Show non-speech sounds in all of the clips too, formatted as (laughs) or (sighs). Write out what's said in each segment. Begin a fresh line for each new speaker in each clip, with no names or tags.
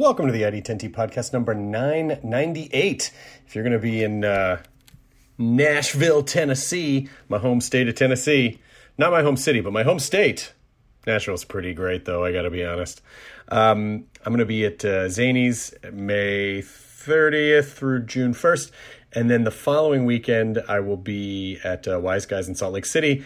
Welcome to the ID10T podcast number 998. If you're going to be in uh, Nashville, Tennessee, my home state of Tennessee, not my home city, but my home state. Nashville's pretty great, though, I got to be honest. Um, I'm going to be at uh, Zanies May 30th through June 1st. And then the following weekend, I will be at uh, Wise Guys in Salt Lake City.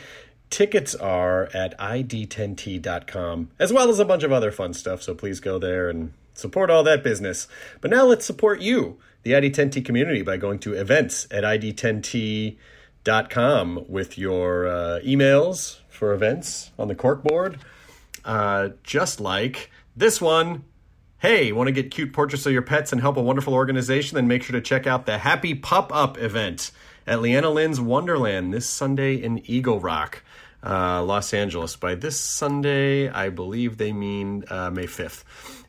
Tickets are at id10t.com, as well as a bunch of other fun stuff. So please go there and support all that business. But now let's support you, the ID10T community, by going to events at id10t.com with your uh, emails for events on the corkboard. Uh, just like this one. Hey, want to get cute portraits of your pets and help a wonderful organization? Then make sure to check out the Happy Pop Up event at Leanna Lin's Wonderland this Sunday in Eagle Rock, uh, Los Angeles. By this Sunday, I believe they mean uh, May 5th.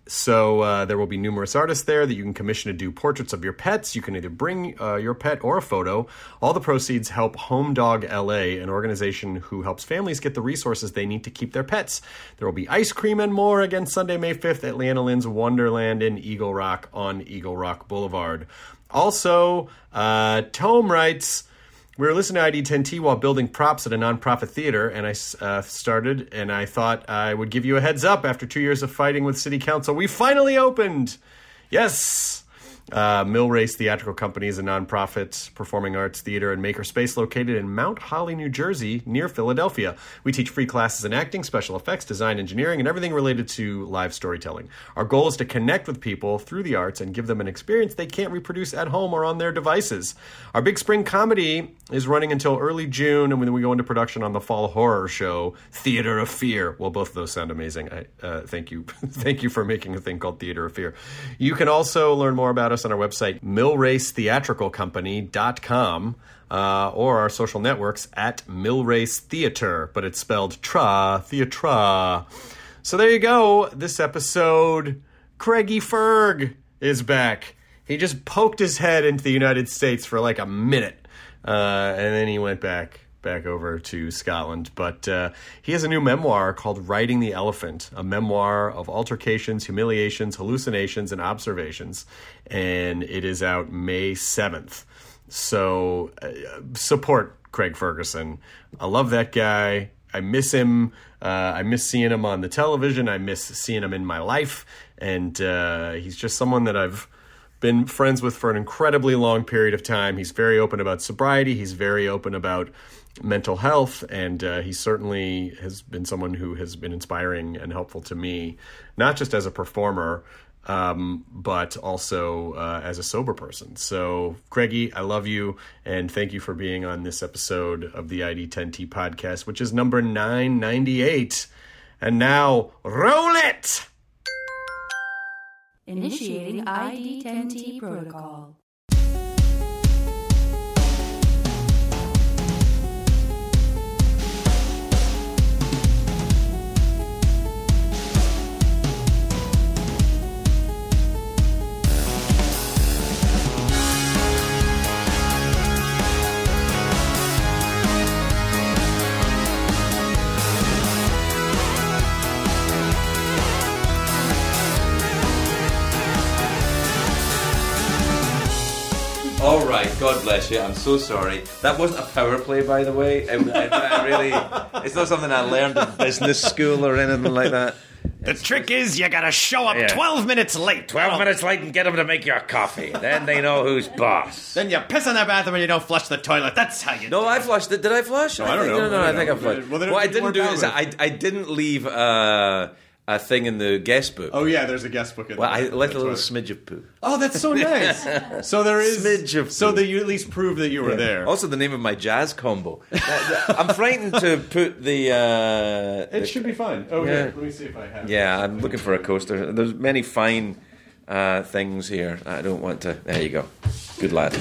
So uh, there will be numerous artists there that you can commission to do portraits of your pets. You can either bring uh, your pet or a photo. All the proceeds help Home Dog LA, an organization who helps families get the resources they need to keep their pets. There will be ice cream and more again Sunday, May 5th at Leanna Lin's Wonderland in Eagle Rock on Eagle Rock Boulevard. Also, uh, Tome writes. We were listening to ID10T while building props at a nonprofit theater, and I uh, started, and I thought I would give you a heads up after two years of fighting with City Council. We finally opened! Yes! Uh, Mill Race Theatrical Company is a nonprofit performing arts theater and makerspace located in Mount Holly, New Jersey, near Philadelphia. We teach free classes in acting, special effects, design, engineering, and everything related to live storytelling. Our goal is to connect with people through the arts and give them an experience they can't reproduce at home or on their devices. Our big spring comedy is running until early June, and then we go into production on the fall horror show, Theater of Fear. Well, both of those sound amazing. I, uh, thank you, (laughs) thank you for making a thing called Theater of Fear. You can also learn more about us on our website, millracetheatricalcompany.com, uh, or our social networks at Millrace Theater, but it's spelled tra, theatra. So there you go. This episode, Craigie Ferg is back. He just poked his head into the United States for like a minute, uh, and then he went back back over to Scotland. But uh, he has a new memoir called Riding the Elephant, a memoir of altercations, humiliations, hallucinations, and observations. And it is out May 7th. So uh, support Craig Ferguson. I love that guy. I miss him. Uh, I miss seeing him on the television. I miss seeing him in my life. And uh, he's just someone that I've been friends with for an incredibly long period of time. He's very open about sobriety. He's very open about mental health, and uh, he certainly has been someone who has been inspiring and helpful to me, not just as a performer, um, but also uh, as a sober person. So, Craigie, I love you, and thank you for being on this episode of the ID10T podcast, which is number 998. And now, roll it!
Initiating ID10T protocol.
God bless you. I'm so sorry. That wasn't a power play, by the way. I, I- I really, it's not something I learned in business school or anything like that.
The trick is you gotta show up
Yeah.
12 minutes late.
12 minutes late and get them to make your coffee. Then they know who's boss.
Then you piss in the bathroom and you don't flush the toilet. That's how you
No,
do
I flushed it. Did I flush?
I don't
think-
know.
No, no,
I
I, think
know.
I flushed.
Well,
what I didn't do is. I, I didn't leave uh, a thing in the guest book.
Oh, yeah, there's a guest book in
Well, I left a little smidge of poo.
Oh, that's so nice. (laughs) so there is.
Smidge of
so that you at least prove that you were there.
Also, the name of my jazz combo. I'm frightened to put the. Uh,
it should be fine. Oh,
Yeah.
yeah. Let me see if I have.
yeah, I'm looking for a coaster. There's many fine uh, things here. I don't want to. There you go. Good lad.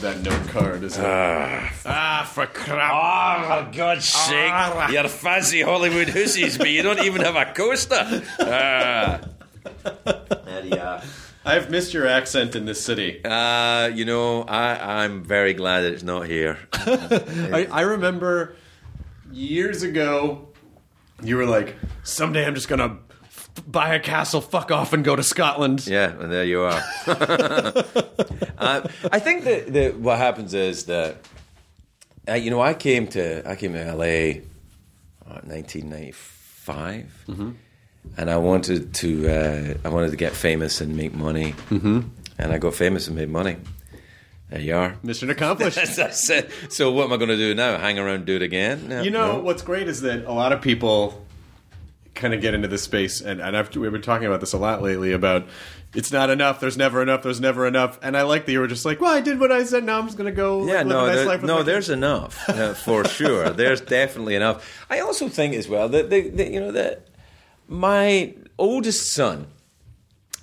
That note card is. ah, for crap.
Oh, for God's sake. You're fancy Hollywood hussies, but you don't even have a coaster. Ah.
There you are.
I've missed your accent in this city.
Uh, you know, I, I'm very glad that it's not here. (laughs)
I, I remember years ago, you were like, "Someday I'm just gonna f- buy a castle, fuck off, and go to Scotland."
Yeah, and there you are. (laughs) uh, I think that, that what happens is that uh, you know I came to I came to LA, what, 1995, and I wanted to uh, I wanted to get famous and make money, mm-hmm. and I got famous and made money. There you are.
Mission accomplished. (laughs)
That's it. So what am I going to do now? Hang around, and do it again? No,
You know
no.
what's great is that a lot of people kind of get into this space, and, and I've, we've been talking about this a lot lately about it's not enough. There's never enough. There's never enough. And I like that you were just like, well, I did what I said. Now I'm just gonna go.
Yeah,
like,
no,
nice
there- no, there's
kids.
enough uh, for (laughs) sure. There's definitely enough. I also think as well that the, you know that my oldest son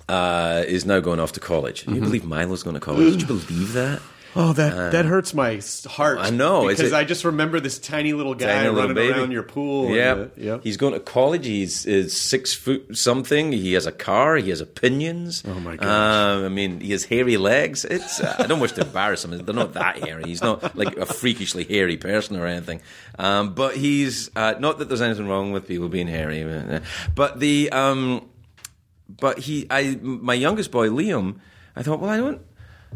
uh, is now going off to college.
Mm-hmm.
You believe Milo's going to college? Did you (gasps) believe that?
Oh, that that hurts my heart.
I know,
because
it-
I just remember this tiny little guy
Tiny little
running
baby.
around your pool.
Yeah,
uh, yep.
he's going to college. He's is six foot something. He has a car. He has opinions.
Oh, my gosh.
Um, I mean, he has hairy legs. It's uh, I don't wish to embarrass him. They're not that hairy. He's not like a freakishly hairy person or anything. Um, but he's uh, not that there's anything wrong with people being hairy, uh, but the um, but he I my youngest boy Liam. I thought, well, I don't.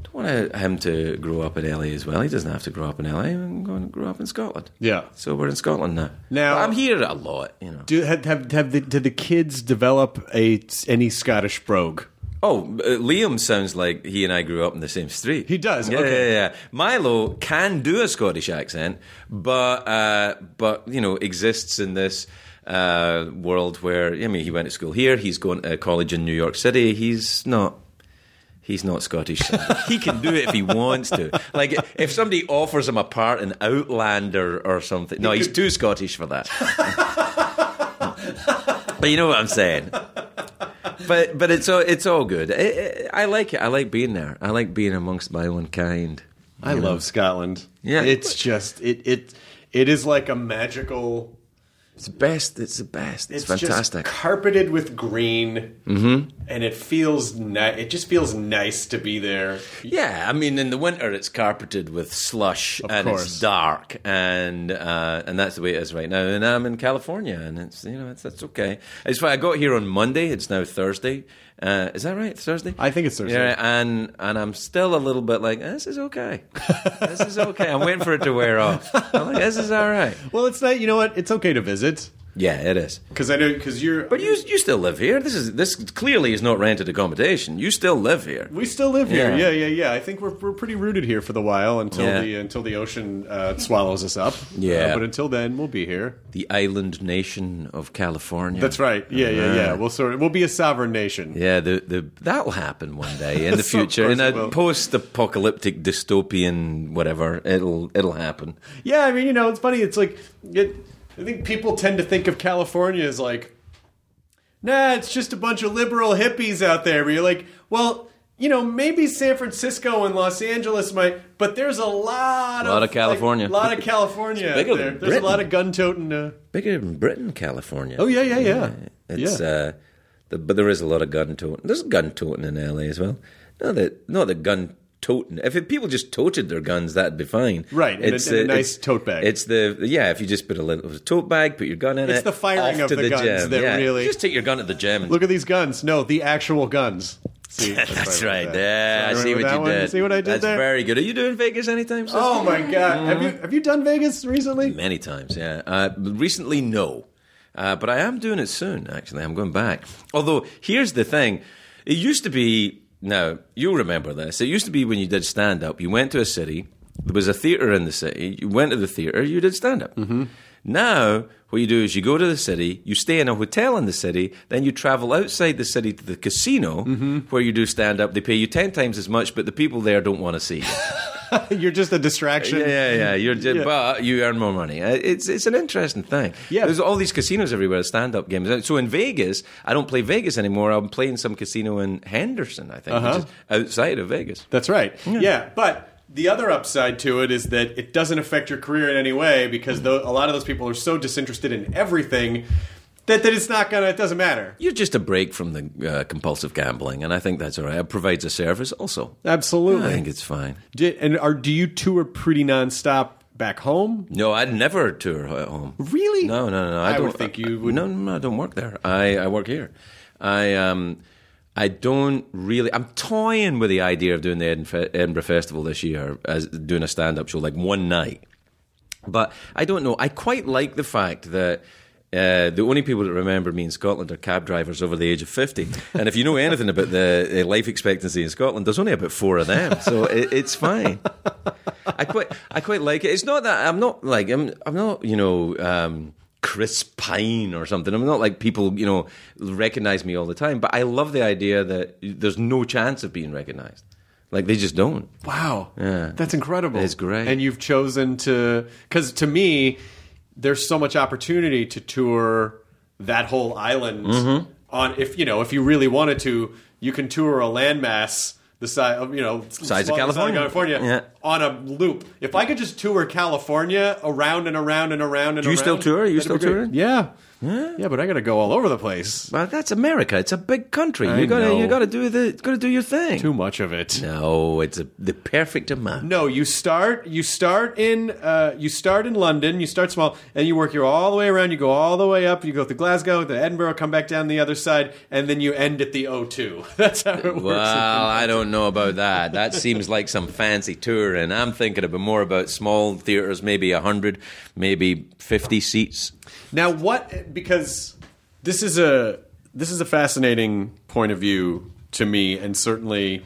Don't want him to grow up in LA as well. He doesn't have to grow up in LA. I'm going to grow up in Scotland.
Yeah.
So we're in Scotland now.
Now-
But I'm here a lot, you know.
Do have have, have the, did the kids develop a any Scottish brogue?
Oh, uh, Liam sounds like he and I grew up in the same street.
He does,
Yeah,
okay.
yeah, yeah. Milo can do a Scottish accent, but uh, but you know exists in this uh, world where I mean he went to school here. He's going to college in New York City. He's not. He's not Scottish. (laughs) he can do it if he wants to. Like if somebody offers him a part in Outlander or something. No, he's too Scottish for that. (laughs) but you know what I'm saying. But but it's all it's all good. I, I I like it. I like being there. I like being amongst my own kind.
I love Scotland.
Yeah.
it's just it it it is like a magical.
It's the best. It's the best. It's, fantastic.
just carpeted with green, mm-hmm. and it feels nice. It just feels nice to be there.
Yeah, I mean, in the winter it's carpeted with slush and
course.
it's dark, and uh, and that's the way it is right now. And I'm in California, and it's you know it's that's okay. It's fine. I got here on Monday. It's now Thursday. Uh, is that right? Thursday.
I think it's Thursday.
Yeah, and and I'm still a little bit like this is okay. this is okay. I'm waiting for it to wear off. I'm like this is all right. (laughs)
Well, it's not. You know what? It's okay to visit
Yeah, it is.
because I know because you're.
But you you still live here. This is this clearly is not rented accommodation. You still live here.
We still live here.
Yeah.
Yeah, yeah, yeah. I think we're we're pretty rooted here for the while until
Yeah.
the until the ocean uh, swallows us up.
Yeah.
Uh, but until then, we'll be here.
The island nation of California.
That's right. Yeah, yeah, yeah. We'll sort of we'll be a sovereign nation.
Yeah, the, the that will happen one day in the (laughs) future. In a post-apocalyptic dystopian whatever, it'll it'll happen.
Yeah, I mean, you know, it's funny. It's like it, I think people tend to think of California as like, nah, it's just a bunch of liberal hippies out there. But you're like, well, you know, maybe San Francisco and Los Angeles might, but there's a lot,
A lot of
like,
California.
a lot of California out
bigger
there.
than
There's a lot of gun toting. Uh,
Bigger than Britain, California.
oh yeah, yeah, yeah.
It's
yeah.
uh, the, but there is a lot of gun toting. There's gun toting in LA as well. Not that not the gun toting. If it, people just toted their guns, that'd be fine.
Right, in a-
It's
a
uh,
nice
it's-
tote bag.
It's the yeah. If you just put a little tote bag, put your gun in it.
It's the firing of
to
the guns
gym.
that
yeah.
really-
just take your gun at the gym.
Look at these guns. No, the actual guns. See, (laughs)
That's
I
right.
that.
Yeah, I
See,
what you
one?
did.
See what I did
That's
there?
very good. Are you doing Vegas anytime soon?
Oh my god! Have you have you done Vegas recently?
Many times, yeah. Uh, recently, no. Uh, but I am doing it soon, actually. I'm going back. Although, here's the thing it used to be, now, you'll remember this. It used to be when you did stand up, you went to a city, there was a theatre in the city, you went to the theatre, you did stand up. Mm-hmm. Now, what you do is you go to the city, you stay in a hotel in the city, then you travel outside the city to the casino where you do stand up. They pay you 10 times as much, but the people there don't want to see you. (laughs) (laughs)
You're just a distraction.
Yeah, yeah, yeah. You're just,
Yeah.
but you earn more money. Uh, It's it's an interesting thing.
Yeah.
there's all these casinos everywhere, stand up games. So in Vegas, I don't play Vegas anymore. I'm playing some casino in Henderson, I think,
Uh-huh.
which is outside of Vegas.
That's right. Yeah. but the other upside to it is that it doesn't affect your career in any way because a lot of those people are so disinterested in everything that, that it's not gonna. It doesn't matter.
You're just a break from the uh, compulsive gambling, and I think that's all right. It provides a service also.
Absolutely.
I think it's fine.
Did, and are do you tour pretty nonstop back home?
No, I'd never tour at home.
Really?
No, no, no.
I
don't
think you would-
No, no, I don't work there. I, I work here. I um, I don't really. I'm toying with the idea of doing the Edinburgh, Edinburgh Festival this year as doing a stand up show, like one night. But I don't know. I quite like the fact that. Uh, the only people that remember me in Scotland are cab drivers over the age of 50. And if you know anything about the uh, life expectancy in Scotland, there's only about four of them. So it, it's fine. I quite, I quite like it. It's not that I'm not like I'm, I'm not you know um, Chris Pine or something. I'm not like people you know recognize me all the time. But I love the idea that there's no chance of being recognized. Like they just don't.
Wow.
Yeah.
That's incredible.
It's great.
And you've chosen to because to me, there's so much opportunity to tour that whole island
Mm-hmm.
on if you know if you really wanted to, you can tour a landmass the size of you know
Size of
small- the
California.
California
Yeah.
on a loop. If I could just tour California around and around and around and around.
Do you
around,
still tour? Are you still touring?
Yeah. Yeah, but I got to go all over the place.
Well, that's America. It's a big country.
I
you gotta you gotta do the gotta do your thing.
Too much of it.
No, it's a, the perfect amount.
No, you start you start in uh, you start in London. You start small, and you work your all the way around. You go all the way up. You go to Glasgow, to Edinburgh, come back down the other side, and then you end at the O2. (laughs) That's how it works.
Well, I don't know about that. That seems like some fancy tour, and I'm thinking a bit more about small theaters, maybe hundred, maybe fifty seats.
Now, what? Because this is a this is a fascinating point of view to me, and certainly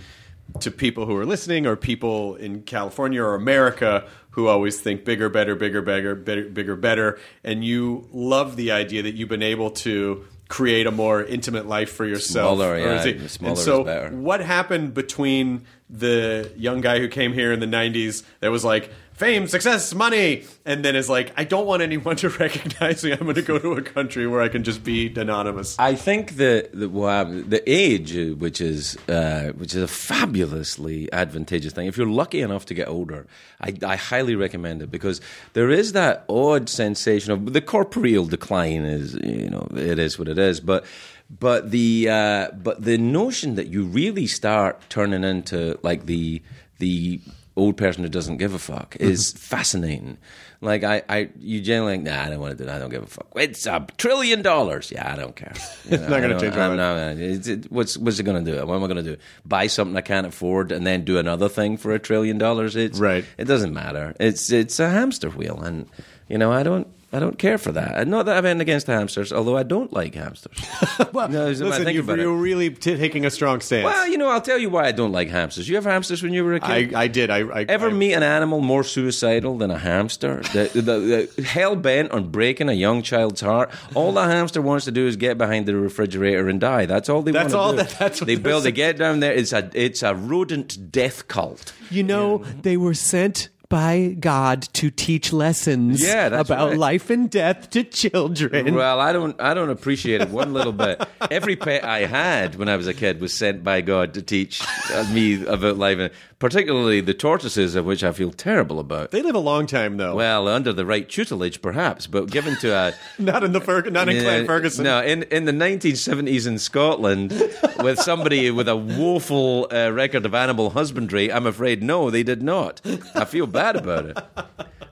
to people who are listening, or people in California or America who always think bigger, better, bigger, bigger, better, bigger, better, and you love the idea that you've been able to create a more intimate life for yourself.
Smaller, yeah,
it-
smaller
and so
is better.
what happened between the young guy who came here in the 90s that was like fame success money and then is like i don't want anyone (laughs) to recognize me i'm going to go to a country where i can just be anonymous
I think that the, well, the age, uh, which is uh, which is a fabulously advantageous thing. If you're lucky enough to get older, I, I highly recommend it because there is that odd sensation of the corporeal decline. Is you know it is what it is, but but the uh, but the notion that you really start turning into like the the old person who doesn't give a fuck mm-hmm. is fascinating. Like I, I, you generally like, nah, I don't want to do that. I don't give a fuck. It's a trillion dollars. Yeah, I don't care. (laughs) You know,
not gonna
I don't-
change my mind.
not it- what's what's it going to do? What am I going to do? Buy something I can't afford and then do another thing for a trillion dollars? It's
Right.
It doesn't matter. It's it's a hamster wheel, and you know I don't. I don't care for that. And Not that I've anything against hamsters, although I don't like hamsters. (laughs)
well
No,
listen you've,
about it.
you're really t- taking a strong stance
well, you know, I'll tell you why I don't like hamsters. You have hamsters when you were a kid?
I, I did i, I
Ever
I,
meet an animal more suicidal than a hamster? The, the, the, hell bent on breaking a young child's heart. All the hamster wants to do is get behind the refrigerator and die. That's all they
That's
want
all
to do.
that- that's what
they build. They get down there. It's a it's a rodent death cult.
You know, they were sent by God to teach lessons
Yeah,
about
right.
life and death to children.
Well, I don't I don't appreciate it one little bit. Every pet I had when I was a kid was sent by God to teach me about life, and particularly the tortoises, of which I feel terrible about.
they live a long time though
Well, under the right tutelage, perhaps, but given to a (laughs)
not in the Ferg- not in Clan Ferguson
No, in, in the 1970s in Scotland, with somebody with a woeful uh, record of animal husbandry, I'm afraid no, they did not. I feel bad about it.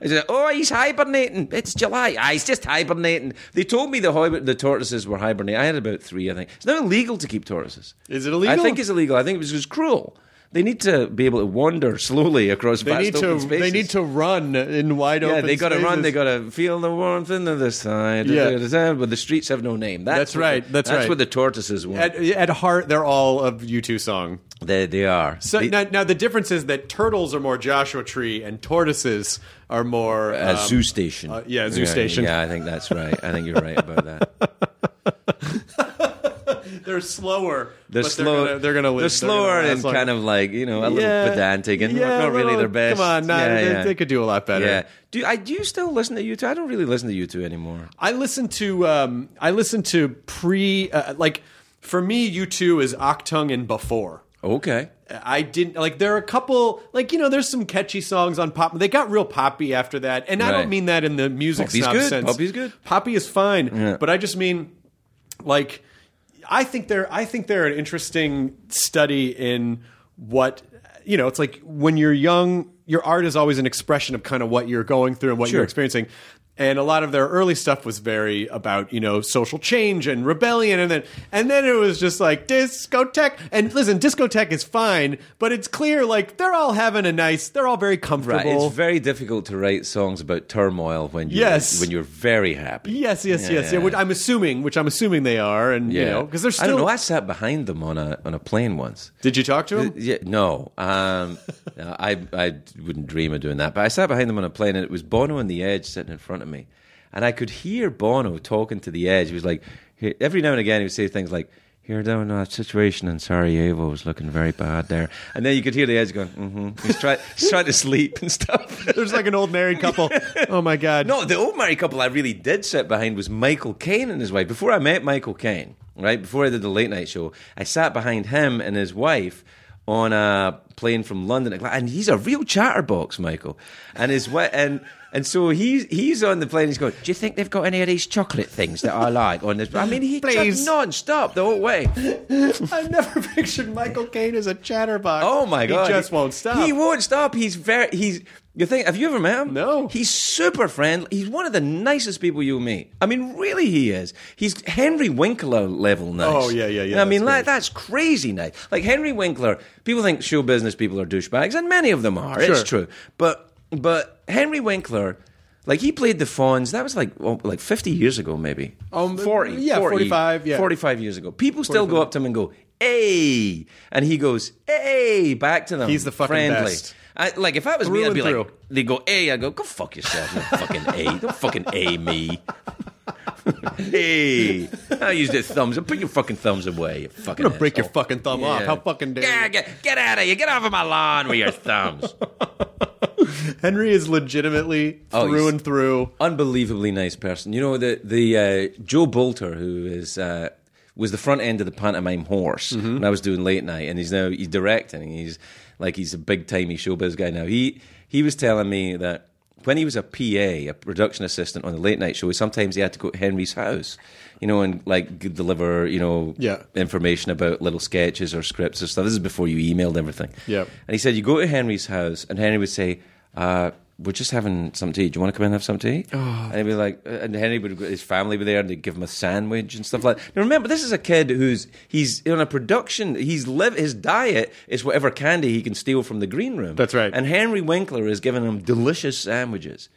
I said, oh, he's hibernating. It's July. Ah, he's just hibernating. They told me the hi- the tortoises were hibernating. I had about three, I think. It's now illegal to keep tortoises.
Is it illegal?
I think it's illegal. I think it was just cruel. They need to be able to wander slowly across
They
vast
need
open
to.
spaces.
They need to run in wide
Yeah,
open.
Yeah, they got to run. They got to feel the warmth in the side.
Yeah.
but the streets have no name. That's,
That's right,
the-
that's right.
what the tortoises want.
At, at heart, they're all a U2 song.
they, they are.
So
They-
now, now the difference is that turtles are more Joshua Tree and tortoises are more
uh,
um,
zoo station.
uh, yeah, zoo station.
Yeah, I think that's right. I think you're right about that. (laughs)
They're slower.
They're
but
slow.
They're gonna, they're gonna live.
They're slower
gonna
and kind of like you know a little
Yeah,
pedantic and
yeah,
not
a
really
little-
their best.
Come on, nah,
yeah,
they,
yeah.
they could do a lot better.
Yeah. Do I do you still listen to U2? I don't really listen to U2 anymore.
I listen to um, I listen to pre uh, like for me, U two is Achtung and before.
Okay.
I didn't like. There are a couple like you know. There's some catchy songs on pop. They got real poppy after that, and I
Right.
don't mean that in the music
Poppy's
snob
good.
sense.
Poppy's good.
Poppy is fine,
Yeah.
but I just mean like I think they're I think they're an interesting study in what you know. It's like when you're young, your art is always an expression of kind of what you're going through and what
Sure.
you're experiencing. And a lot of their early stuff was very about you know social change and rebellion, and then and then it was just like discotheque. And listen, discotheque is fine, but it's clear like they're all having a nice. They're all very comfortable.
Right. It's very difficult to write songs about turmoil when you
Yes.
when you're very happy.
yes, yes, yes, yeah.
Yeah.
Which I'm assuming, which I'm assuming they are, and you know because they're still.
I don't know. I sat behind them on a on a plane once.
Did you talk to them?
Yeah, no, um, (laughs) I I wouldn't dream of doing that. But I sat behind them on a plane, and it was Bono and the Edge sitting in front of me, and I could hear Bono talking to the Edge. He was like, every now and again, he would say things like. Here down that situation in Sarajevo is looking very bad there, and then you could hear the edge going. Mm-hmm. He's trying, (laughs) he's trying to sleep and stuff. (laughs)
There's like an old married couple. Oh my god.
No, the old married couple I really did sit behind was Michael Caine and his wife. Before I met Michael Caine, right before I did the late night show, I sat behind him and his wife on a plane from London, and he's a real chatterbox, Michael. And his wife, and and so he's he's on the plane. He's going. Do you think they've got any of these chocolate things that I like on this? I mean, he
Please.
just non-stop the whole way. (laughs)
I never pictured Michael Caine as a chatterbox.
Oh my god,
He just won't stop.
He won't stop. He's very. He's. You think? Have you ever met him?
No.
He's super friendly. He's one of the nicest people you'll meet. I mean, really, he is. He's Henry Winkler level nice.
Oh, yeah, yeah, yeah,
I mean,
that's
like that's crazy nice. Like Henry Winkler. People think show business people are douchebags, and many of them are. It's true. But but Henry Winkler. Like he played the Fonz, that was like oh, like fifty years ago, maybe.
Um,
forty,
yeah,
40,
45, yeah.
forty-five years ago. People still go up to him and go, "Hey," and he goes, "Hey," back to them.
He's the fucking
friendly.
best.
I, like if I was
Through
me, I'd be
through.
like, they go, "Hey," I go, "Go fuck yourself, fucking A, don't fucking A me." (laughs) hey, I used it thumbs. Put your fucking thumbs away. You fucking.
I'm gonna break your fucking thumb off. How fucking dare
Yeah,
you?
get, get out of here. Get off of my lawn with your thumbs. (laughs)
Henry is legitimately
Oh,
through and through.
unbelievably nice person. You know the the uh, Joe Bolter who is uh, was the front end of the pantomime horse
Mm-hmm.
when I was doing late night, and he's now he's directing. He's like he's a big timey showbiz guy now. He he was telling me that. When he was a PA, a production assistant on the late night show, sometimes he had to go to Henry's house, you know, and like deliver, you know,
Yeah.
information about little sketches or scripts or stuff. This is before you emailed everything.
Yep.
And he said, you go to Henry's house, and Henry would say, uh, we're just having some tea. Do you want to come in and have some tea?
Oh.
And he'd be like, uh, and Henry would, his family be there, and they'd give him a sandwich and stuff like that. Now remember, this is a kid who's, he's on a production, he's live, his diet is whatever candy he can steal from the green room.
That's right.
And Henry Winkler is giving him delicious sandwiches.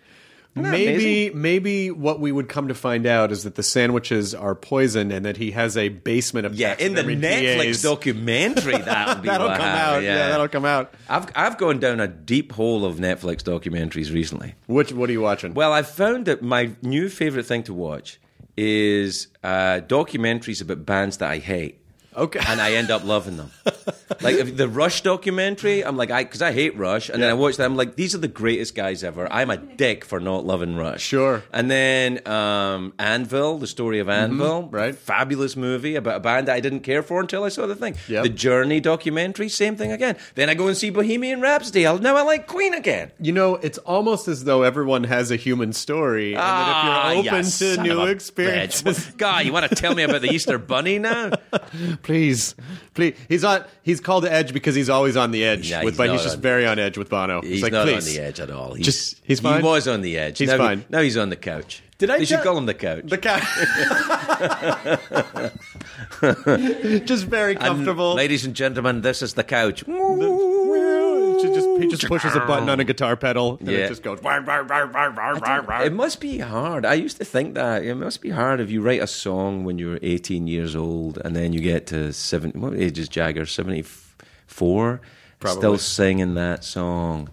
That
Maybe,
amazing?
maybe what we would come to find out is that the sandwiches are poison and that he has a basement of
Yeah, in the Netflix documentary, (laughs) that'll
That'll come out. Yeah. that'll come out.
I've I've gone down a deep hole of Netflix documentaries recently.
Which? What are you watching?
Well, I've found that my new favorite thing to watch is uh, documentaries about bands that I hate.
Okay.
And I end up loving them. (laughs) like if the Rush documentary, I'm like, I because I hate Rush, and then I watch them. I'm like, these are the greatest guys ever. I'm a dick for not loving Rush.
Sure.
And then um, Anvil, the story of Anvil,
Mm-hmm. right.
Fabulous movie about a band that I didn't care for until I saw the thing.
Yep.
The Journey documentary, same thing again. Then I go and see Bohemian Rhapsody. I'll- Now I like Queen again.
You know, it's almost as though everyone has a human story, and
Ah,
that if you're open
son
to new
a
experiences.
God, you want to tell me about the Easter Bunny now? (laughs)
please, please. He's on. He's called Edge because he's always on the edge.
Yeah,
with,
he's
but he's
not
just
on-
very on edge with Bono.
He's
like,
not
please.
on the edge at all. He's,
Just- he's fine?
He was on the edge.
He's
now
fine.
Now he's on the couch.
Did I
They should
tell-
call him the couch.
The cat. (laughs) just very
And,
comfortable.
ladies and gentlemen, this is the couch.
She just, he just pushes a button on a guitar pedal and
Yeah.
it just goes.
It must be hard. I used to think that it must be hard if you write a song when you're 18 years old and then you get to 70. What age is Jagger? 74.
Probably.
Still singing that song.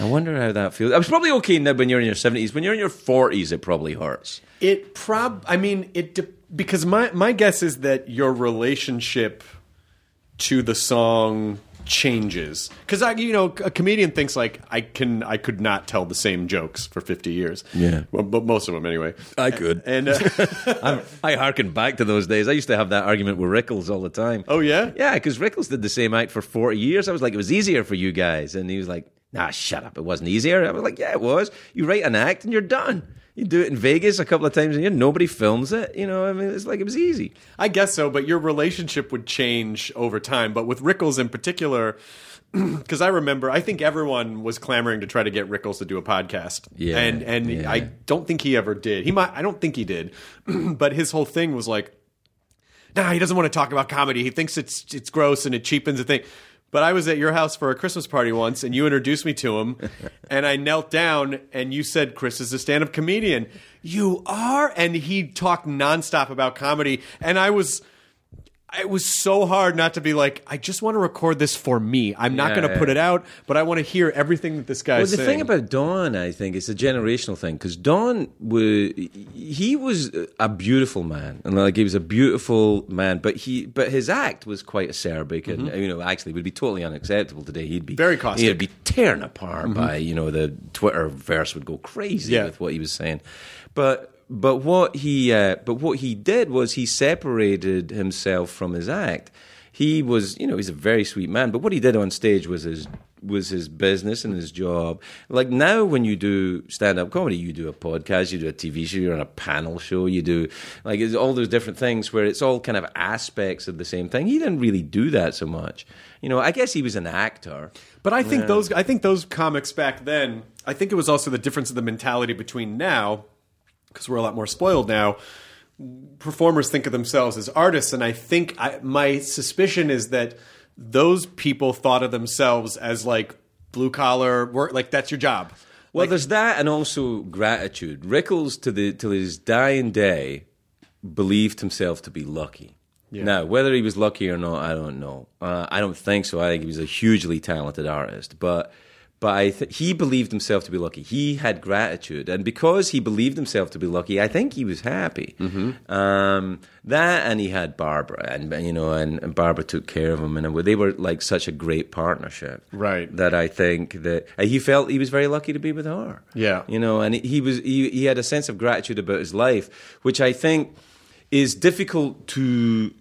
I wonder how that feels. I was probably okay now when you're in your 70s. When you're in your 40s, it probably hurts.
It prob. I mean, it de- because my my guess is that your relationship to the song changes because I, you know, a comedian thinks like I can, I could not tell the same jokes for fifty years.
Yeah.
well, but most of them anyway.
I could.
And uh, (laughs)
I'm, I harken back to those days. I used to have that argument with Rickles all the time.
oh yeah,
Yeah, because Rickles did the same act for 40 years. I was like, it was easier for you guys. And he was like, nah, shut up. It wasn't easier. I was like, yeah, it was. You write an act and you're done. You do it in Vegas a couple of times and you nobody films it. You know, I mean, it's like it was easy.
I guess so. But your relationship would change over time. But with Rickles in particular. (clears throat) Because I remember, I think everyone was clamoring to try to get Rickles to do a podcast,
Yeah,
and and
yeah.
I don't think he ever did. He might, I don't think he did, (clears throat) but his whole thing was like, nah, he doesn't want to talk about comedy. He thinks it's it's gross and it cheapens the thing. But I was at your house for a Christmas party once, and you introduced me to him, (laughs) and I knelt down, and you said, "Chris is a stand-up comedian." You are, and he talked nonstop about comedy, and I was. It was so hard not to be like, I just want to record this for me. I'm not
Yeah,
going to
yeah.
put it out, but I want to hear everything that this guy
Well, the
saying.
thing about Don, I think, is a generational thing because Don was he was a beautiful man, and like he was a beautiful man, but he but his act was quite acerbic, and you know, actually would be totally unacceptable today. He'd be
Mm-hmm. Very caustic. Mm-hmm.
He'd be tearing apart by you know the Twitter verse would go crazy
Yeah.
with what he was saying, but. But what he, uh, but what he did was he separated himself from his act. He was, you know, he's a very sweet man. But what he did on stage was his was his business and his job. Like now, when you do stand up comedy, you do a podcast, you do a TV show, you're on a panel show, you do like it's all those different things where it's all kind of aspects of the same thing. He didn't really do that so much. You know, I guess he was an actor.
But I think those I think those comics back then, I think it was also the difference of the mentality between now because we're a lot more spoiled now. Performers think of themselves as artists and I think I, my suspicion is that those people thought of themselves as like blue collar work like that's your job.
Well, there's that, and also gratitude. Rickles, to the till his dying day, believed himself to be lucky. Now, whether he was lucky or not, I don't know. Uh, I don't think so. I think he was a hugely talented artist, but but I th- he believed himself to be lucky. He had gratitude, and because he believed himself to be lucky, I think he was happy. Um, that, and he had Barbara, and you know, and, and Barbara took care of him, and they were like such a great partnership,
Right.
That I think that uh, he felt he was very lucky to be with her.
Yeah.
you know, and he was he, he had a sense of gratitude about his life, which I think is difficult to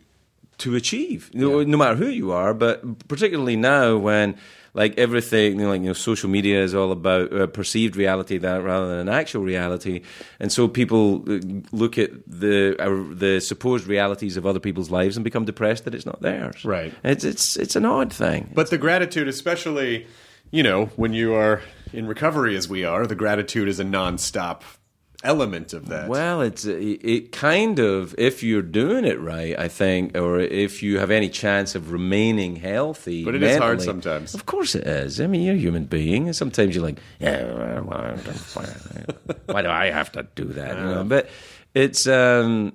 to achieve, no, no matter who you are, but particularly now when like everything, you know, like you know, social media is all about uh, perceived reality that rather than an actual reality, and so people uh, look at the uh, the supposed realities of other people's lives and become depressed that it's not theirs.
Right.
It's it's it's an odd thing.
But the gratitude, especially, you know, when you are in recovery as we are, the gratitude is a nonstop element of that.
Well, it's it, it kind of if you're doing it right, I think, or if you have any chance of remaining healthy.
But it is hard sometimes.
Of course, it is. I mean, you're a human being, and sometimes you're like, yeah, why do I have to do that? You know? But it's. Um,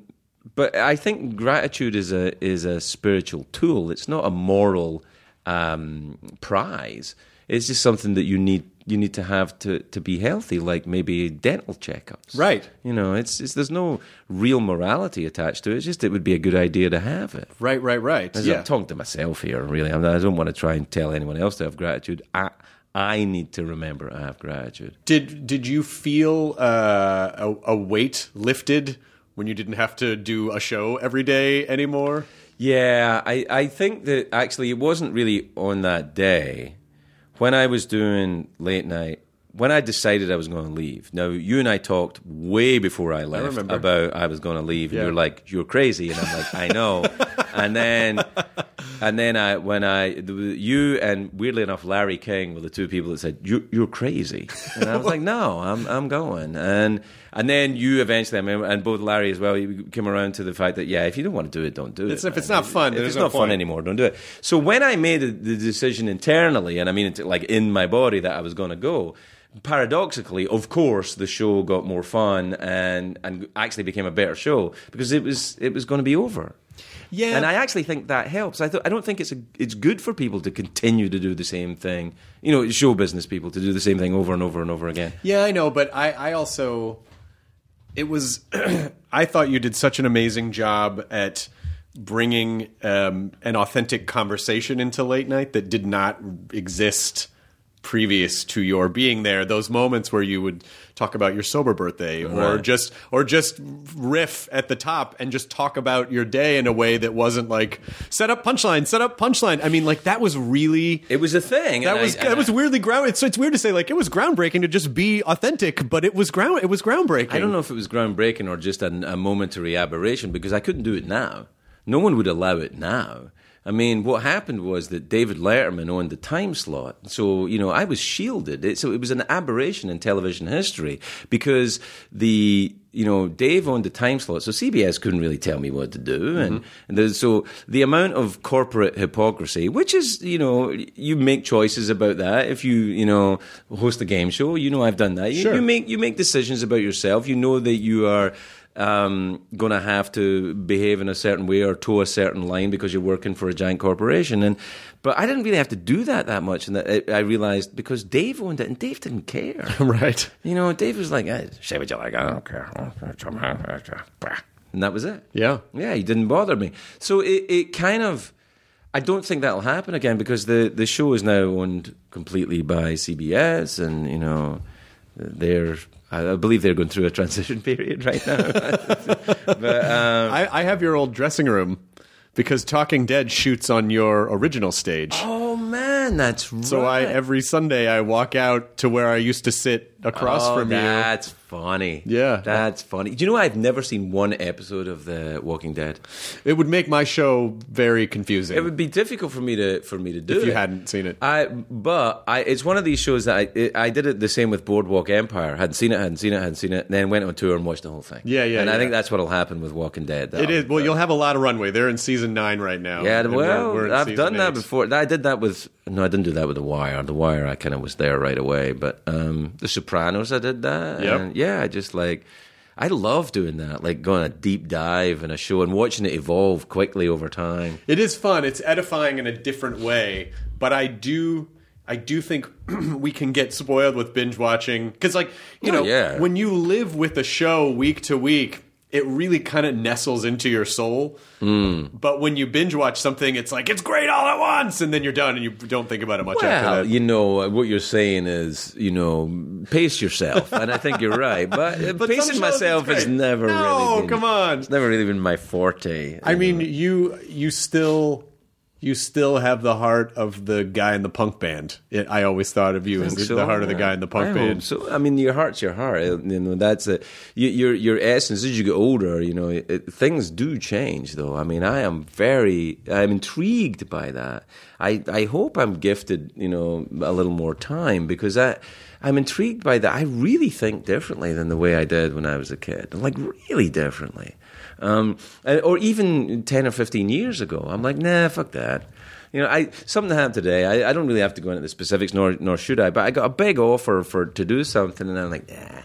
but I think gratitude is a is a spiritual tool. It's not a moral um, prize. It's just something that you need you need to have to, to be healthy, like maybe dental checkups.
Right.
You know, it's, it's there's no real morality attached to it. It's just it would be a good idea to have it.
Right, right, right.
As
Yeah.
I'm talking to myself here, really. I'm, I don't want to try and tell anyone else to have gratitude. I I need to remember I have gratitude.
Did did you feel uh, a, a weight lifted when you didn't have to do a show every day anymore?
Yeah, I, I think that actually it wasn't really on that day. When I was doing late night when I decided I was going to leave. Now you and I talked way before I left
remember.
about I was going to leave, and
Yeah.
you're like, "You're crazy," and I'm like, "I know." (laughs) and then, and then I when I you and weirdly enough Larry King were the two people that said, "You you're crazy," and I was like, (laughs) "No, I'm I'm going." And and then you eventually, I mean, and both Larry as well, you came around to the fact that yeah, if you don't want to do it, don't do
It's-
it.
if it's
man.
not fun,
if it's
no
not fun anymore, don't do it. So when I made the, decision internally, and I mean, like in my body, that I was going to go. Paradoxically, of course, the show got more fun and and actually became a better show because it was it was going to be over.
Yeah.
and I actually think that helps. I th- I don't think it's a, it's good for people to continue to do the same thing. You know, show business people to do the same thing over and over and over again.
Yeah, I know, but I, I also it was (clears throat) I thought you did such an amazing job at bringing um, an authentic conversation into late night that did not exist previous to your being there those moments where you would talk about your sober birthday or just or just riff at the top and just talk about your day in a way that wasn't like set up punchline set up punchline i mean like that was really
It was a thing.
that was
I-
that was weirdly ground. It's, it's weird to say like it was groundbreaking to just be authentic, but it was ground. It was groundbreaking.
I don't know if it was groundbreaking or just an, a momentary aberration because I couldn't do it now. No one would allow it now. I mean, what happened was that David Letterman owned the time slot. So, you know, I was shielded. It, so it was an aberration in television history because the, you know, Dave owned the time slot. So CBS couldn't really tell me what to do. And, mm-hmm. and there's, so the amount of corporate hypocrisy, which is, you know, you make choices about that. If you, you know, host a game show, you know, I've done that. You,
Sure.
you make, you make decisions about yourself. You know that you are, um, going to have to behave in a certain way or toe a certain line because you're working for a giant corporation. And but I didn't really have to do that that much, and that I realized because Dave owned it, and Dave didn't care. (laughs)
right.
You know, Dave was like, hey, "Say what you like, I don't care," and that was it.
Yeah.
Yeah, he didn't bother me. So it, it kind of. I don't think that'll happen again because the, the show is now owned completely by CBS, and you know they're. I believe they're going through a transition (laughs) period right now. (laughs) but um,
I, I have your old dressing room because Talking Dead shoots on your original stage.
oh man, that's right.
So I every Sunday I walk out to where I used to sit across
oh,
from you.
That's funny.
Yeah.
that's funny. Do you know I've never seen one episode of The Walking Dead?
It would make my show very confusing
It would be difficult for me to for me to do
if you
it.
hadn't seen it.
I but I it's one of these shows that I it, I did it the same with Boardwalk Empire. Hadn't seen it, hadn't seen it, hadn't seen it. Then went on tour and watched the whole thing.
Yeah, yeah,
And I think that's what'll happen with Walking Dead.
it is well. You'll have a lot of runway. They're in season nine right now.
Yeah,
and we're-
well,
we're
I've done that before. I did that with no, I didn't do that with The Wire. The Wire, I kind of was there right away. But um, The Sopranos, I did that.
Yep.
And yeah, I just like I love doing that, like going a deep dive in a show and watching it evolve quickly over time.
It is fun. It's edifying in a different way, but I do I do think (clears throat) we can get spoiled with binge watching cuz like, you
Oh,
know,
yeah.
when you live with a show week to week, it really kind of nestles into your soul.
Hmm.
But when you binge watch something, it's like it's great all at once and then you're done and you don't think about it much after
Well,
that.
you know what you're saying is, you know, pace yourself, and I think you're right. But, uh, (laughs)
But
pacing myself has never
No,
really. Been,
come on.
it's never really been my forte.
I mean, you you still you still have the heart of the guy in the punk band. It, I always thought of you as
think
the,
so,
heart of the guy in the punk
I
band.
so. I mean, your heart's your heart. You know, that's you, your your essence. As you get older, you know, it, things do change. Though, I mean, I am very, I'm intrigued by that. I I hope I'm gifted, you know, a little more time because I. I'm intrigued by that. I really think differently than the way I did when I was a kid. Like really differently, um, or even ten or fifteen years ago. I'm like, nah, fuck that. You know, I something happened today. I, I don't really have to go into the specifics, nor nor should I. But I got a big offer for to do something, and I'm like, nah.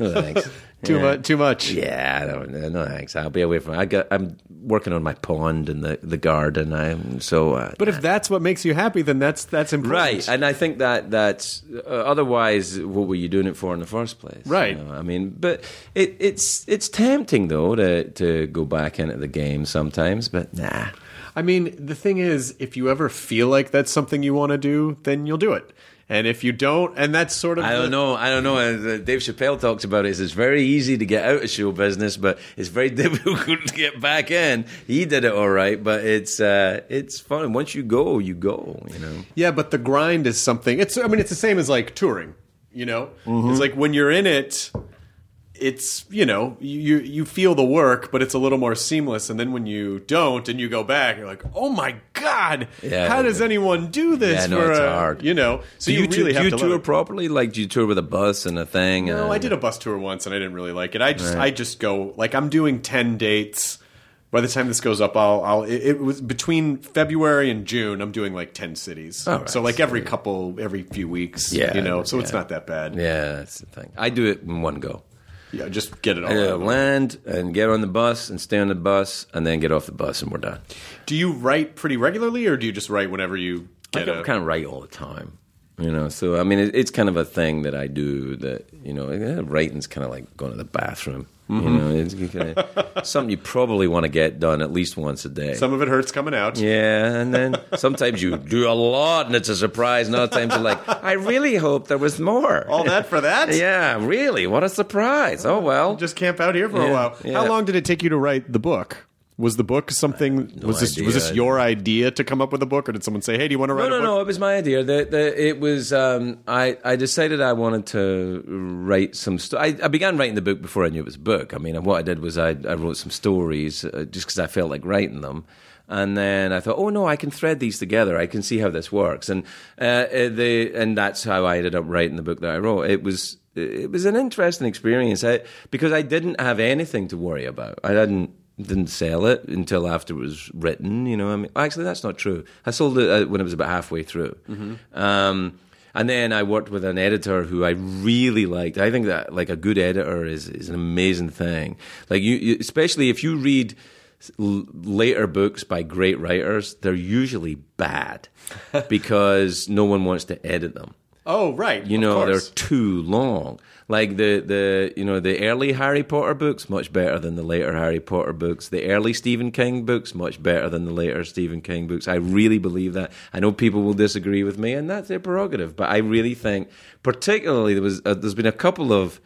no, (laughs) thanks.
Too
Yeah.
much. Too much.
Yeah, I don't, no thanks. I'll be away from. I got. I'm working on my pond and the the garden. I'm so. Uh,
But if that's what makes you happy, then that's that's important.
Right, and I think that that's uh, otherwise, what were you doing it for in the first place? you
Right.
know? I mean, but it, it's it's tempting though to to go back into the game sometimes, but nah.
I mean, the thing is, if you ever feel like that's something you want to do, then you'll do it. And if you don't, and that's sort of
I don't know. I don't know. Uh, Dave Chappelle talks about it. It's very easy to get out of show business, but it's very (laughs) difficult to get back in. He did it all right, but it's uh, it's fun. Once you go, you go. You know.
Yeah, but the grind is something. It's. I mean, it's the same as like touring. You know,
Mm-hmm.
it's like when you're in it, it's you know you you feel the work, but it's a little more seamless. And then when you don't and you go back, you're like, oh my god,
Yeah.
how does anyone do this?
Yeah, no,
for
it's
a,
hard.
You know, so
do
you,
you,
really
do
have
you
to
tour properly? Like, do you tour with a bus and a thing?
No,
and-
I did a bus tour once and I didn't really like it. I just I just go like I'm doing ten dates. By the time this goes up, I'll I'll it, it was between February and June. I'm doing like ten cities.
All right,
so like every couple every few weeks.
Yeah,
you know. So it's not that bad.
Yeah, that's the thing. I do it in one go.
Yeah, just get it all.
I
out.
land and get on the bus and stay on the bus and then get off the bus and we're done.
Do you write pretty regularly, or do you just write whenever you
I
get a?
kind of write all the time. You know, so I mean, it, it's kind of a thing that I do. That you know, eh, writing's kind of like going to the bathroom. You know, it's kind of something you probably want to get done at least once a day.
Some of it hurts coming out.
yeah, and then (laughs) sometimes you do a lot and it's a surprise, and other times you're like, I really hope there was more.
All that for that? (laughs)
Yeah, really? What a surprise! Oh well,
Just camp out here for a while.
yeah.
How long did it take you to write the book? Was the book something?
no
was this was this your idea to come up with a book, or did someone say, "Hey, do you want to write
No, no,
book?"
no. It was my idea. The, the, it was. Um, I, I decided I wanted to write some. Sto- I, I began writing the book before I knew it was a book. I mean, what I did was I, I wrote some stories uh, just because I felt like writing them. And then I thought, oh no, I can thread these together. I can see how this works, and uh, uh, the and that's how I ended up writing the book that I wrote. It was it was an interesting experience I, because I didn't have anything to worry about. I didn't didn't sell it until after it was written. You know, I mean, actually, that's not true. I sold it uh, when it was about halfway through. Um, and then I worked with an editor who I really liked. I think that like a good editor is is an amazing thing. Like you, you especially if you read l- later books by great writers, they're usually bad (laughs) because no one wants to edit them.
Oh, right.
You know, they're too long. Like the, the you know the early Harry Potter books much better than the later Harry Potter books. The early Stephen King books much better than the later Stephen King books. I really believe that. I know people will disagree with me, and that's their prerogative. But I really think, particularly, there was uh, there's been a couple of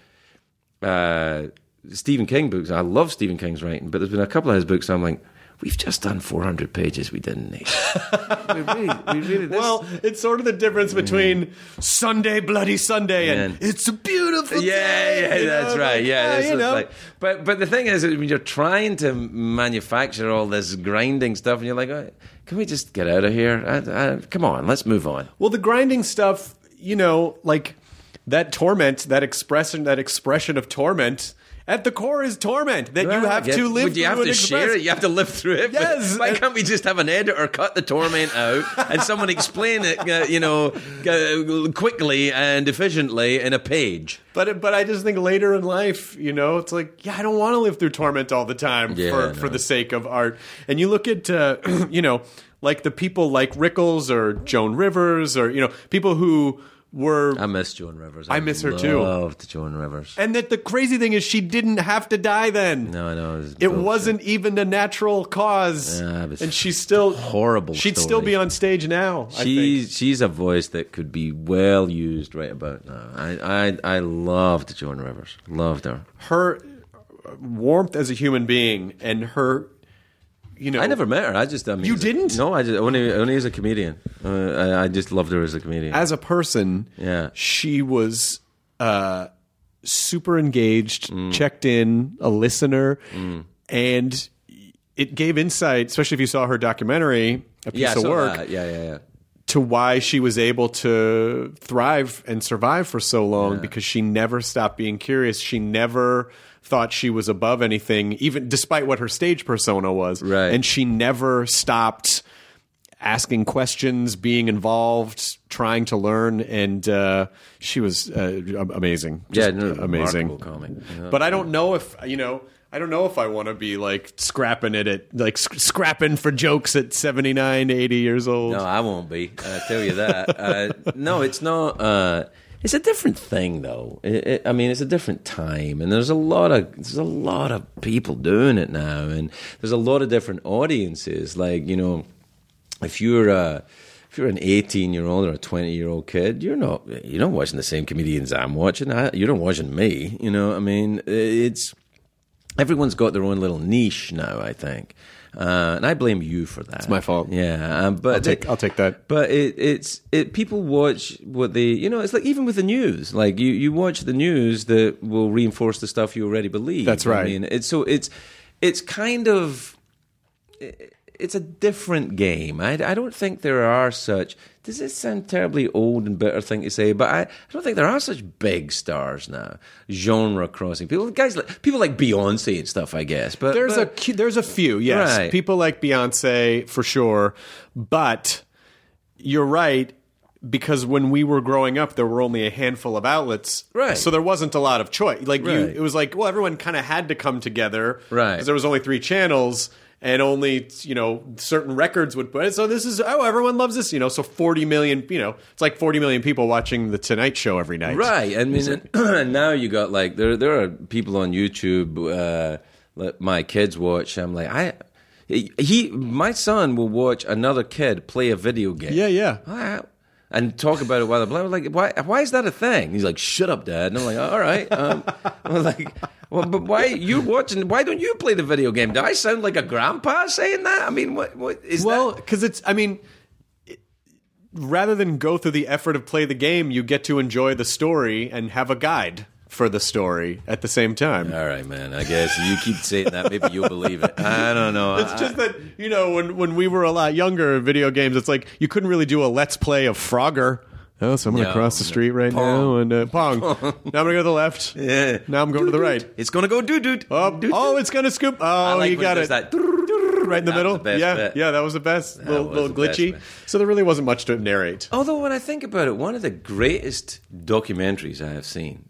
uh, Stephen King books. I love Stephen King's writing, but there's been a couple of his books. I'm like, we've just done 400 pages. We didn't need. (laughs) we really, we really. This,
Well, it's sort of the difference between Sunday, Bloody Sunday, and
Yeah.
it's a beautiful
Yeah,
day.
yeah,
you know,
that's right.
like,
Yeah,
ah,
this
you know.
like, but but the thing is, when you're trying to manufacture all this grinding stuff, and you're like, oh, can we just get out of here? I, I, come on, let's move on.
Well, the grinding stuff, you know, like that torment, that expression, that expression of torment, at the core is torment that you have to live.
Would you
through
have to
express.
share it? You have to live through it. But
Yes,
Why can't we just have an editor cut the torment out and someone explain it, uh, you know, uh, quickly and efficiently in a page?
But but I just think later in life, you know, it's like yeah, I don't want to live through torment all the time
Yeah,
for
no.
for the sake of art. And you look at uh, (clears throat) you know, like the people like Rickles or Joan Rivers or you know, people who were
I miss Joan Rivers.
I miss her too.
Loved Joan Rivers.
and that the crazy thing is she didn't have to die then.
No, I know. was
It wasn't even a natural cause,
Yeah,
and she's still
horrible
She'd
story.
still be on stage now. I think.
She's she's a voice that could be well used right about now. I I, I loved Joan Rivers. Loved her.
her warmth as a human being and her, you know,
I never met her. I just I mean,
You didn't?
No, I just only only as a comedian. Uh, I, I just loved her as a comedian.
as a person,
Yeah.
she was uh, super engaged,
Mm.
checked in, a listener, and it gave insight, especially if you saw her documentary, a piece
yeah,
of work.
Yeah, yeah, yeah.
to why she was able to thrive and survive for so long because she never stopped being curious. She never thought she was above anything, even despite what her stage persona was.
Right.
And she never stopped asking questions, being involved, trying to learn, and uh, she was uh, am- amazing.
Yeah,
Just
no,
amazing.
Yeah.
But I don't know if you know. I don't know if I want to be like scrapping it at like sc- scrapping for jokes at 79, 80 years old.
No, I won't be. I tell you that. uh, no, it's not. It's a different thing, though. It, it, I mean, it's a different time, and there's a lot of there's a lot of people doing it now, and there's a lot of different audiences. Like you know, if you're uh, if you're an 18 year old or a 20 year old kid, you're not you're not watching the same comedians I'm watching. I, you're not watching me. You know, I mean, it's everyone's got their own little niche now. I think. Uh, and I blame you for that. It's
my fault.
Yeah, um, but
I'll take- I'll take that.
But it, it's it. People watch what they, you know. It's like even with the news. Like you, you watch the news that will reinforce the stuff you already believe.
That's right.
I mean, it's so it's it's kind of it's a different game. I, I don't think there are such. Does this sound terribly old and bitter thing to say? But I, I don't think there are such big stars now, genre crossing people. Guys like people like Beyonce and stuff, I guess. But
There's
but,
a there's a few, yes.
Right.
People like Beyonce for sure, but you're right because when we were growing up, there were only a handful of outlets,
Right.
So there wasn't a lot of choice. Like you, it was like well, everyone kind of had to come together,
Right.
Because there was only three channels. And only you know certain records would put it. So this is oh everyone loves this you know so forty million you know it's like forty million people watching the Tonight Show every night
Right. I mean, (clears throat) and now you got like there there are people on YouTube uh, that my kids watch. I'm like I. He, my son will watch another kid play a video game.
Yeah, yeah.
Ah, And talk about it while. I'm like, why? Why is that a thing? He's like, shut up, dad. And I'm like, all right. Um, (laughs) I'm like, well, but why you watching? Why don't you play the video game? Do I sound like a grandpa saying that? I mean, what? What is
well because it's i mean it- rather than go through the effort of play the game you get to enjoy the story and have a guide for the story at the same time
All right, man. I guess you keep saying that. Maybe you'll believe it. I don't know.
it's just that you know when when we were a lot younger video games it's like you couldn't really do a let's play of frogger Oh, so I'm going to
No,
cross the
no.
street right
Pong.
now and uh, pong. (laughs) now I'm going to go to the left.
Yeah.
Now I'm going to the right.
It's gonna go doo doo.
Oh, oh, it's going to scoop. Oh,
I like
you got
it that.
right in the
That
middle.
the
yeah,
bit.
yeah, that was the best. little little
best
glitchy.
bit.
So there really wasn't much to narrate.
Although when I think about it, one of the greatest documentaries I have seen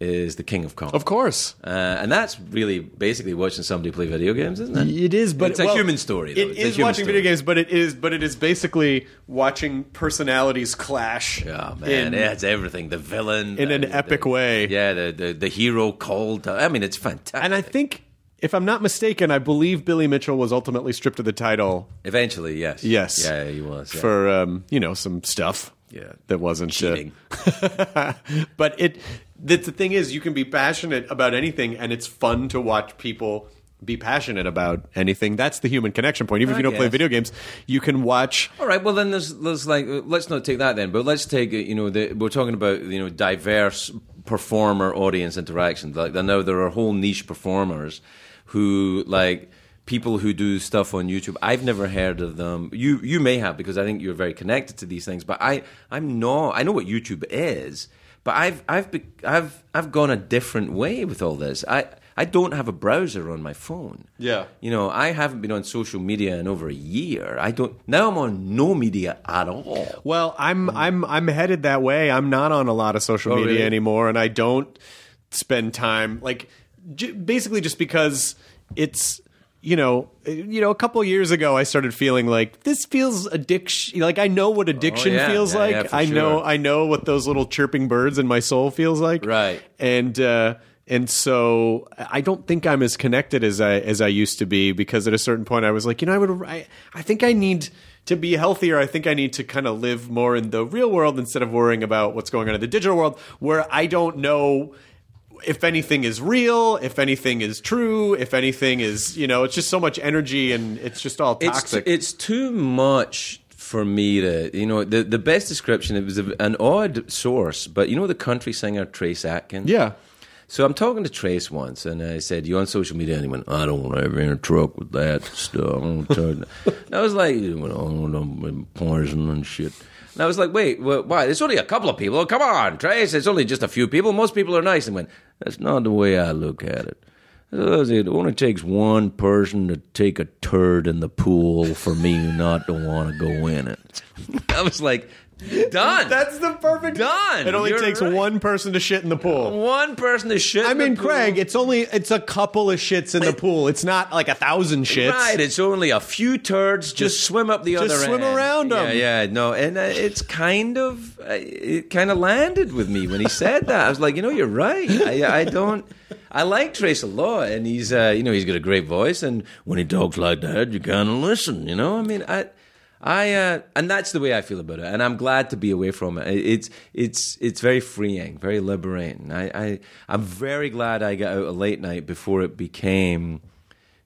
is The King of Kong.
Of course.
Uh, and that's really basically watching somebody play video games, isn't it?
It is, but
It's a
well,
human story, though.
It
It's
is watching
story.
video games, but it is, but it is basically watching personalities clash.
Oh man,
in-
yeah, it's everything. The villain
in an
the-
epic
the-
way.
Yeah, the, the the hero called. I mean, it's fantastic.
And I think, if I'm not mistaken, I believe Billy Mitchell was ultimately stripped of the title.
eventually, yes,
Yes,
yeah, he was yeah.
for um, you know some stuff.
Yeah.
that wasn't
cheating. (laughs)
but it the, the thing is you can be passionate about anything and it's fun to watch people be passionate about anything that's the human connection point even if
I
you don't play video games you can watch
All right. Well, then there's, there's like let's not take that then, but let's take uh, you know the, we're talking about you know diverse performer audience interaction. Like I know there are whole niche performers who like people who do stuff on YouTube. I've never heard of them. You you may have because I think you're very connected to these things, but I I'm not. I know what YouTube is, but I've I've be, I've I've gone a different way with all this. I. I don't have a browser on my phone.
Yeah.
You know, I haven't been on social media in over a year. I don't now I'm on no media at all.
well i'm mm. i'm i'm headed that way i'm not on a lot of social
Oh,
media
really?
anymore and i don't spend time like j- basically just because it's you know, you know, a couple years ago, I started feeling like this feels addiction. Like I know what addiction
Oh, yeah.
feels
Yeah,
like.
yeah,
I know. I know what those little chirping birds in my soul feels like.
Right.
And uh, and so I don't think I'm as connected as I as I used to be because at a certain point I was like, you know, I would, I, I think I need to be healthier. I think I need to kind of live more in the real world instead of worrying about what's going on in the digital world, where I don't know if anything is real, if anything is true, if anything is, you know, it's just so much energy and it's just all
It's
toxic.
it's too much for me to you know the the best description. It was a, an odd source, but you know the country singer Trace Atkins.
yeah.
So I'm talking to Trace once, and I said, "You on social media?" And he went, "I don't want to ever in a truck with that stuff." I, don't (laughs) I was like, "You know, poison and shit." And I was like, "Wait, wh- why? It's only a couple of people. Oh, come on, Trace. It's only just a few people. Most people are nice." And went, "That's not the way I look at it." It only takes one person to take a turd in the pool for me not to want to go in it. (laughs) I was like, done.
That's the perfect
Done.
It only
You're
takes
right.
one person to shit in the pool.
one person to shit.
I
in the
mean,
pool.
Craig, it's only it's a couple of shits in the pool. It's not like a thousand shits.
Right, it's only a few turds. Just, swim up the
just
other Just
swim
end.
them.
Yeah, yeah, no, and uh, it's kind of uh, it kind of landed with me when he said that. I was like, you know, you're right. I, I don't. I like Trace a lot, and he's uh, you know he's got a great voice, and when he talks like that, you kind of listen. You know, I mean, I. I uh, and that's the way I feel about it, and I'm glad to be away from it. It's it's it's very freeing, very liberating. I, I I'm very glad I got out of late night before it became,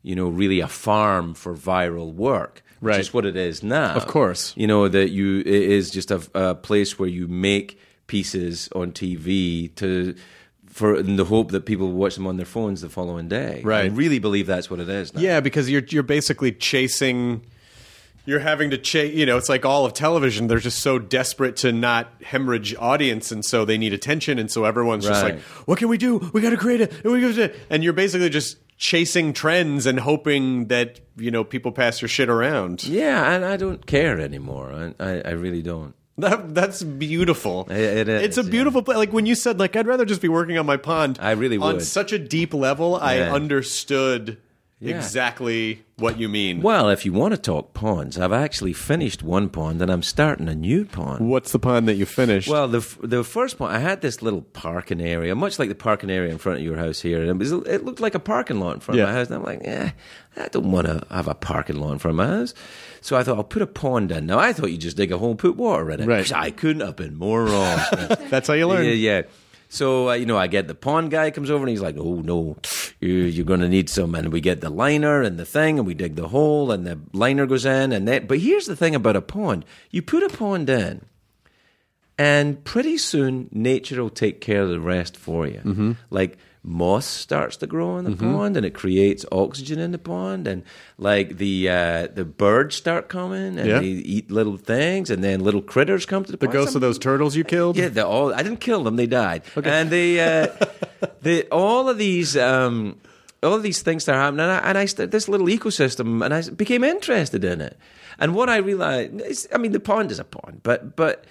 you know, really a farm for viral work.
Right.
Which is what it is now.
Of course.
You know that you it is just a, a place where you make pieces on TV to. For in the hope that people watch them on their phones the following day, I
Right.
really believe that's what it is. Now.
Yeah, because you're you're basically chasing. You're having to chase. You know, it's like all of television. They're just so desperate to not hemorrhage audience, and so they need attention, and so everyone's just like, "What can we do? We got to create it." And you're basically just chasing trends and hoping that you know people pass your shit around.
Yeah, and I don't care anymore. I, I, I really don't.
That that's beautiful.
It- it is,
It's a
yeah.
beautiful place. Like when you said, like I'd rather just be working on my pond.
I really would.
on such a deep level. I understood
Yeah.
exactly what you mean.
Well, if you want to talk ponds, I've actually finished one pond and I'm starting a new pond.
What's the pond that you finished?
Well, the f- the first pond, I had this little parking area, much like the parking area in front of your house here, and it, was, it looked like a parking lot in front
Yeah.
of my house. And I'm like, eh, I don't want to have a parking lot in front of my house. So I thought I'll put a pond in. Now I thought you just dig a hole and put water in it.
Right.
I couldn't have been more wrong. (laughs)
that's how you learn.
Yeah, yeah. So uh, you know, I get the pond guy comes over and he's like, "Oh no, you- you're going to need some." And we get the liner and the thing, and we dig the hole, and the liner goes in, and that. But here's the thing about a pond: you put a pond in, and pretty soon nature will take care of the rest for you. Mm-hmm. Like moss starts to grow in the pond, and it creates oxygen in the pond, and like the uh, the birds start coming, and
Yeah.
they eat little things, and then little critters come to the,
The
pond.
ghosts
Some-
of those turtles you killed.
yeah, they all. I didn't kill them; they died. Okay. And they, uh, (laughs) they, all of these, um, all of these things start happening, and I, and I st- this little ecosystem, and I became interested in it. And what I realized, is, I mean, the pond is a pond, but but.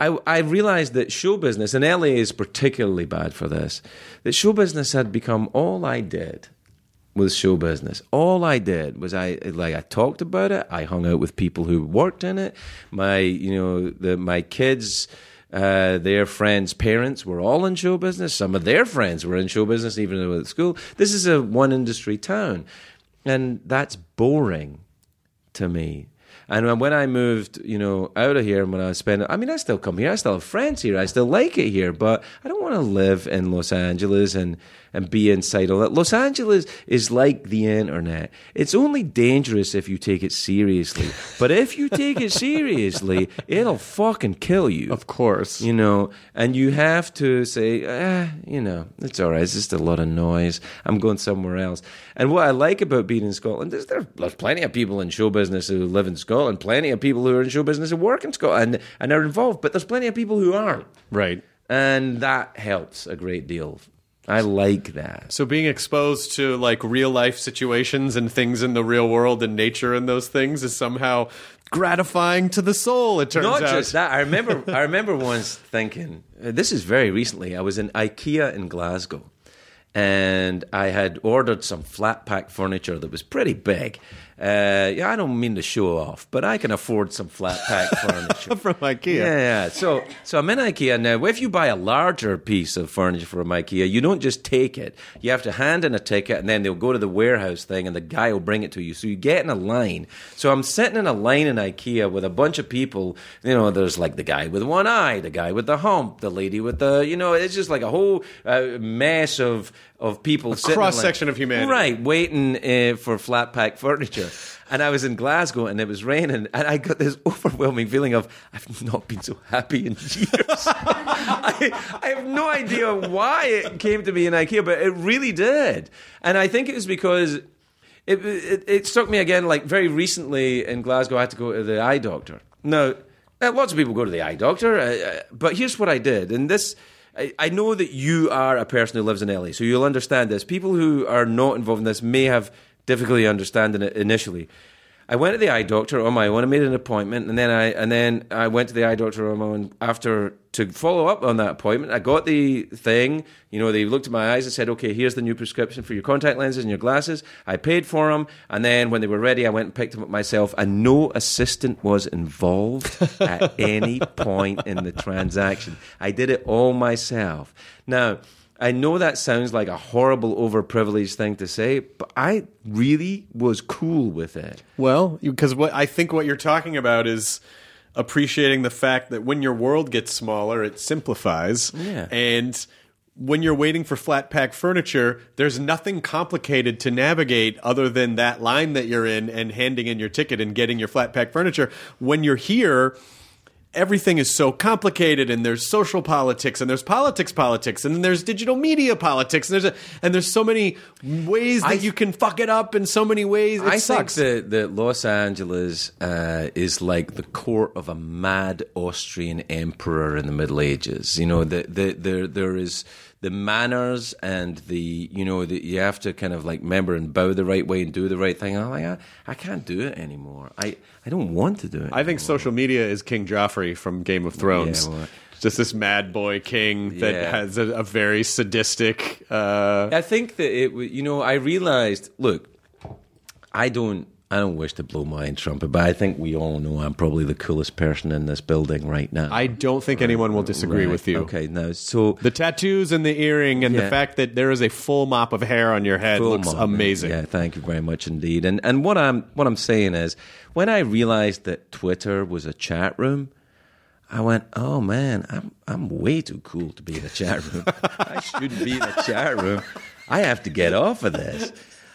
I, I realized that show business, and LA is particularly bad for this, that show business had become all I did was show business. All I did was I like I talked about it. I hung out with people who worked in it. My you know the my kids. Uh, their friends' parents were all in show business. Some of their friends were in show business, even though at school. This is a one industry town, and that's boring to me. And when I moved, you know, out of here, and when I spending, I mean, I still come here. I still have friends here. I still like it here, but I don't want to live in Los Angeles and and be inside all that. Los Angeles is like the internet. It's only dangerous if you take it seriously. but if you take it seriously, (laughs) it'll fucking kill you.
Of course.
You know, and you have to say, ah, you know, it's all right. It's just a lot of noise. I'm going somewhere else. And what I like about being in Scotland is there, there's plenty of people in show business who live in Scotland, plenty of people who are in show business who work in Scotland and, and are involved, but there's plenty of people who aren't.
Right.
And that helps a great deal. I like that.
So being exposed to like real life situations and things in the real world and nature and those things is somehow gratifying to the soul. It turns
Not
out.
Not just that. I remember. I remember once thinking. uh, This is very recently. I was in IKEA in Glasgow, and I had ordered some flat pack furniture that was pretty big. Uh, yeah, I don't mean to show off, but I can afford some flat pack (laughs) furniture.
from IKEA.
Yeah, yeah. So, so I'm in IKEA now. If you buy a larger piece of furniture from IKEA, you don't just take it. You have to hand in a ticket, and then they'll go to the warehouse thing, and the guy will bring it to you. So you get in a line. So I'm sitting in a line in IKEA with a bunch of people. You know, there's like the guy with one eye, the guy with the hump, the lady with the. You know, it's just like a whole uh, mess of of people. sitting in line.
cross-section of humanity.
Right, waiting uh, for flat pack furniture. And I was in Glasgow and it was raining, and I got this (laughs) overwhelming feeling of I've not been so happy in years. (laughs) I, I have no idea why it came to me in IKEA, but it really did. And I think it was because it, it, it struck me again, like very recently in Glasgow, I had to go to the eye doctor. Now, uh, lots of people go to the eye doctor, uh, uh, but here's what I did. And this, I, know that you are a person who lives in LA, so you'll understand this. People who are not involved in this may have difficulty understanding it initially. I went to the eye doctor on my own. I made an appointment, and then I and then I went to the eye doctor on my own after to follow up on that appointment. I got the thing. You know, they looked at my eyes and said, "Okay, here's the new prescription for your contact lenses and your glasses." I paid for them, and then when they were ready, I went and picked them up myself. And no assistant was involved (laughs) at any point in the transaction. I did it all myself. Now. I know that sounds like a horrible, overprivileged thing to say, but I really was cool with it.
Well, because what I think what you're talking about is appreciating the fact that when your world gets smaller, it simplifies.
Yeah.
And when you're waiting for flat pack furniture, there's nothing complicated to navigate other than that line that you're in and handing in your ticket and getting your flat pack furniture. When you're here, everything is so complicated and there's social politics and there's politics politics and then there's digital media politics and there's a, and there's so many ways that
I-
you can fuck it up in so many ways. It
I
sucks.
think that, that Los Angeles uh, is like the court of a mad Austrian emperor in the Middle Ages. You know, the, the, there there is the manners and the you know the, you have to kind of like remember and bow the right way and do the right thing. I'm like I, I can't do it anymore. I, I don't want to do it.
I think social media is King Joffrey from Game of Thrones.
Yeah, well-
just this mad boy king that
Yeah.
has a, a very sadistic. Uh,
I think that it. You know, I realized. Look, I don't. I don't wish to blow my own trumpet, but I think we all know I'm probably the coolest person in this building right now.
I don't think anyone will disagree
Right,
with you.
Okay, now so
The tattoos and the earring and the fact that there is a full mop of hair on your head
Full
looks
mop,
amazing.
Yeah, thank you very much indeed. And and what I'm what I'm saying is, when I realized that Twitter was a chat room, I went, oh man, I'm I'm way too cool to be in a chat room. (laughs) I shouldn't be in a chat room. I have to get off of this.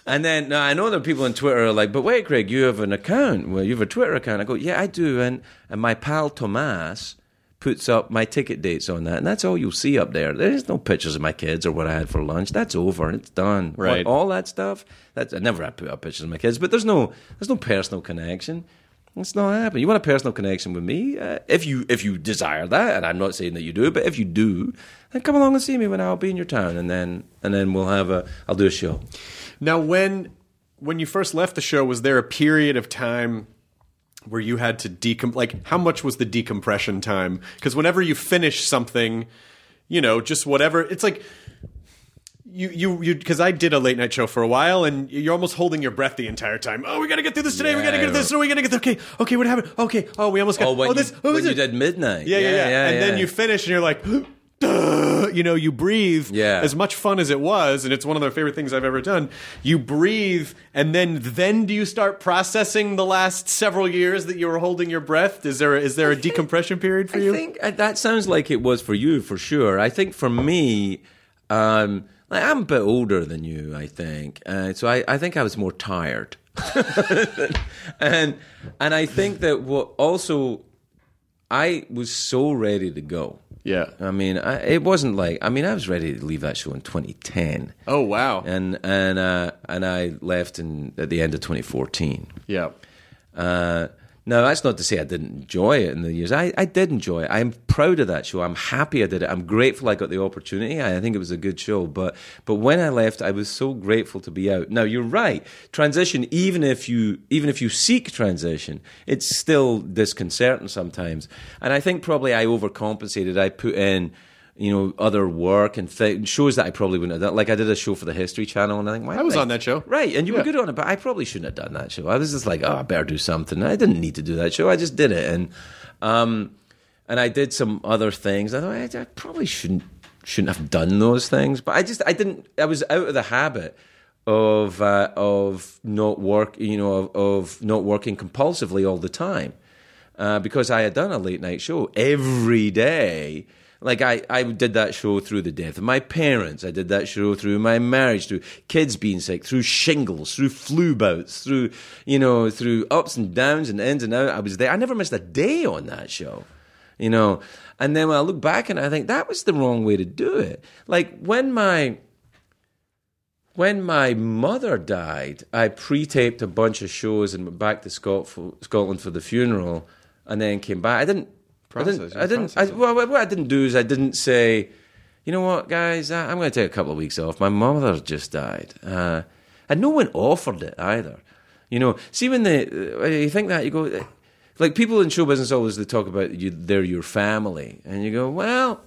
And then now I know that people on Twitter are like, but wait, Craig, you have an account. Well, you have a Twitter account. I go, yeah, I do. And and my pal Tomas puts up my ticket dates on that, and that's all you'll see up there. There's no pictures of my kids or what I had for lunch. That's over. It's done.
Right.
All that stuff. That's I never put up pictures of my kids, but there's no there's no personal connection. It's not happening. You want a personal connection with me? Uh, if you if you desire that, and I'm not saying that you do, but if you do, then come along and see me when I'll be in your town, and then and then we'll have a I'll do a show.
Now, when when you first left the show, was there a period of time where you had to decom like how much was the decompression time? Because whenever you finish something, you know, just whatever, it's like you you you because I did a late night show for a while, and you're almost holding your breath the entire time. Oh, we got to get through this today. we got to get through this. Oh, we got to get. Okay, okay, what happened? Okay, oh, we almost got.
Oh, when,
oh, this.
Oh, you,
oh,
when
this-
you did midnight,
yeah, yeah, yeah. yeah and then you finish, and you're like. (gasps) "Duh," You know, you breathe.
Yeah.
As much fun as it was, and it's one of the favorite things I've ever done. You breathe, and then then do you start processing the last several years that you were holding your breath? Is there a, is there a decompression period for
I
you?
I think uh, that sounds like it was for you for sure. I think for me, um, like I'm a bit older than you. I think, uh, so I, I think I was more tired, (laughs) and and I think that what also I was so ready to go.
Yeah.
I mean, I, it wasn't like I mean I was ready to leave that show in 2010,
Oh wow.
and and uh, and I left in at the end of 2014.
yeah.
Uh, now, that's not to say I didn't enjoy it in the years. I, I did enjoy it. I'm proud of that show. I'm happy I did it. I'm grateful I got the opportunity. I, I think it was a good show. But but when I left, I was so grateful to be out. Now you're right. Transition, even if you even if you seek transition, it's still disconcerting sometimes. And I think probably I overcompensated. I put in you know, other work and th- shows that I probably wouldn't have done. Like I did a show for the History Channel, and I think why
I was
did
on that show.
right? And you
Yeah.
were good on it, but I probably shouldn't have done that show. I was just like, oh, I better do something. I didn't need to do that show. I just did it, and um, and I did some other things. I thought I, I probably shouldn't shouldn't have done those things, but I just I didn't. I was out of the habit of uh, of not work, you know, of, of not working compulsively all the time uh, because I had done a late night show every day. Like I, I did that show through the death of my parents. I did that show through my marriage, through kids being sick, through shingles, through flu bouts, through you know, through ups and downs and ins and outs. I was there. I never missed a day on that show, you know. And then when I look back and I think that was the wrong way to do it. Like when my when my mother died, I pre-taped a bunch of shows and went back to Scotland for the funeral, and then came back. I didn't. I didn't. I didn't. I, well, what I didn't do is I didn't say, you know what, guys, I, I'm going to take a couple of weeks off. My mother just died, uh, and no one offered it either. You know, see when they you think that you go, eh, like people in show business always they talk about you, they're your family, and you go, well.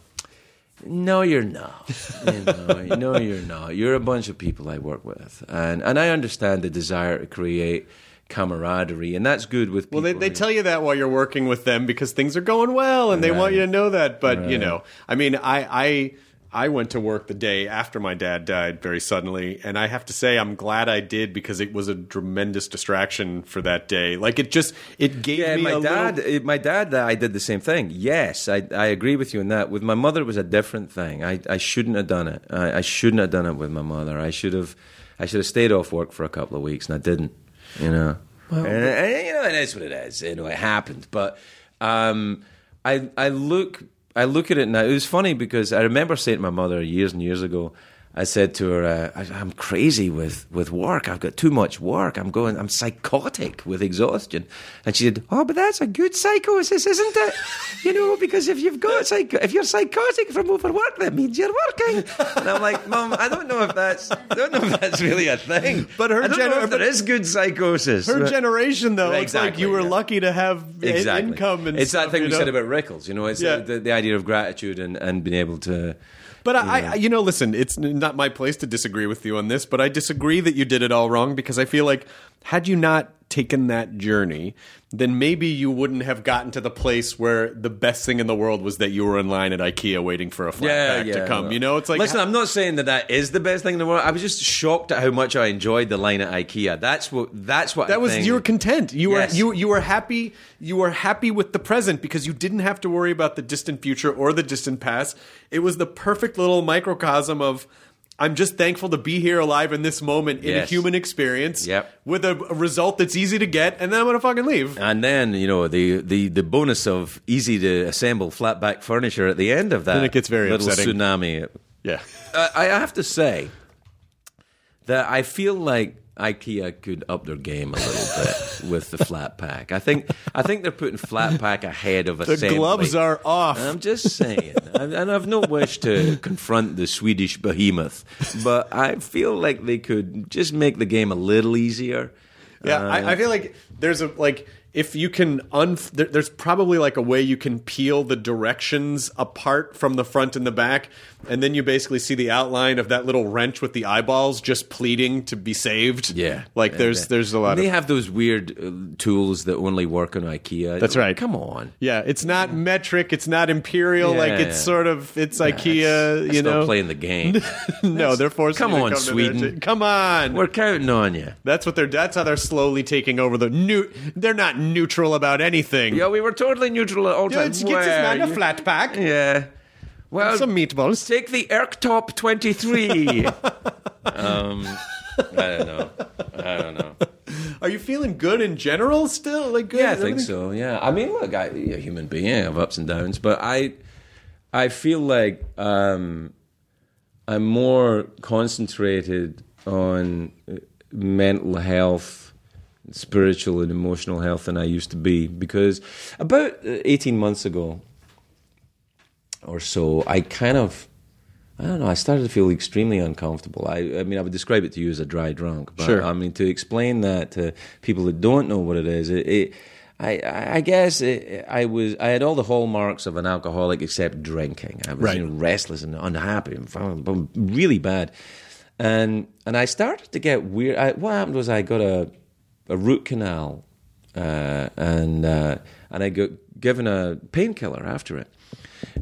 No, you're not. You know, (laughs) no, you're not. You're a bunch of people I work with, and and I understand the desire to create camaraderie, and that's good with people.
Well, they, they
who-
tell you that while you're working with them because things are going well, and they want you to know that. But you know, I mean, I I I went to work the day after my dad died very suddenly, and I have to say I'm glad I did because it was a tremendous distraction for that day. Like it just it gave
Yeah,
me
my
a
dad,
little.
my dad, uh, I did the same thing. Yes, I, I agree with you on that. With my mother, it was a different thing. I, I shouldn't have done it. I, I shouldn't have done it with my mother. I should have, I should have stayed off work for a couple of weeks, and I didn't. You know, and, and, you know, it is what it is. You know, it happened. But um, I, I look, I look at it now. It was funny because I remember saying to my mother years and years ago. I said to her, uh, I, "I'm crazy with, with work. I've got too much work. I'm going. I'm psychotic with exhaustion." And she said, "Oh, but that's a good psychosis, isn't it? You know, because if you've got psycho- if you're psychotic from overwork, that means you're working." And I'm like, "Mom, I don't know if that's I don't know if that's really a thing.
But her
generation, don't
gener-
know if there is good psychosis.
Her
But-
generation, though, it's like you were
yeah.
lucky to have
exactly.
income and
it's
stuff,
that thing
you
we
know?
said about Rickles. You know, it's
Yeah.
the, the idea of gratitude and, and being able to.
But I, I, you know, listen, it's not my place to disagree with you on this, but I disagree that you did it all wrong because I feel like had you not taken that journey, then maybe you wouldn't have gotten to the place where the best thing in the world was that you were in line at IKEA waiting for a flat pack to come. You know, it's like
listen, I'm not saying that that is the best thing in the world. I was just shocked at how much I enjoyed the line at IKEA. That's what. That's what. I
that was
think-
you were content. You
Yes.
were you you were happy. You were happy with the present because you didn't have to worry about the distant future or the distant past. It was the perfect little microcosm of. I'm just thankful to be here alive in this moment in a human experience
Yep.
with a, a result that's easy to get, and then I'm gonna fucking leave.
And then you know the, the, the bonus of easy to assemble flat back furniture at the end of that.
Then it gets very
little
upsetting.
tsunami.
Yeah.
Uh, I have to say that I feel like IKEA could up their game a little bit (laughs) with the flat pack. I think I think they're putting flat pack ahead of a.
The
assembly.
gloves are off.
I'm just saying, and and I've no wish to confront the Swedish behemoth, but I feel like they could just make the game a little easier.
Yeah, I, I uh, feel like there's a like if you can un there, there's probably like a way you can peel the directions apart from the front and the back, and then you basically see the outline of that little wrench with the eyeballs just pleading to be saved.
Yeah,
like
Yeah,
there's
yeah.
there's a lot
They
of
have those weird uh, tools that only work on IKEA.
That's right.
Come on.
yeah. It's not metric. It's not imperial. Like
Yeah.
it's sort of it's
That's-
IKEA.
that's
you
not
know,
playing the game. (laughs)
no, they're forcing.
Come
you
on,
come
Sweden.
Come on.
We're counting on you.
that's what they're. That's how they're slowly taking over the new. They're not neutral about anything.
Yeah, we were totally neutral at all
Yeah,
times.
it's- get this man a flat pack.
Yeah. Well,
Some meatballs.
take the Erktop 23. (laughs) um, I don't know. I don't know.
Are you feeling good in general still? Like good?
Yeah, I think so. Yeah, I mean, look, I, you're a human being, I have ups and downs, but I, I feel like um, I'm more concentrated on uh, mental health, spiritual and emotional health than I used to be because about uh, 18 months ago or so, I kind of. I don't know. I started to feel extremely uncomfortable. I, I mean, I would describe it to you as a dry drunk, but
Sure.
I mean, to explain that to people that don't know what it is, it, it, I, I guess it, I was, I had all the hallmarks of an alcoholic except drinking. I was
Right.
you know, restless and unhappy and really bad, and and I started to get weird. I, what happened was I got a a root canal, uh, and uh, and I got given a painkiller after it,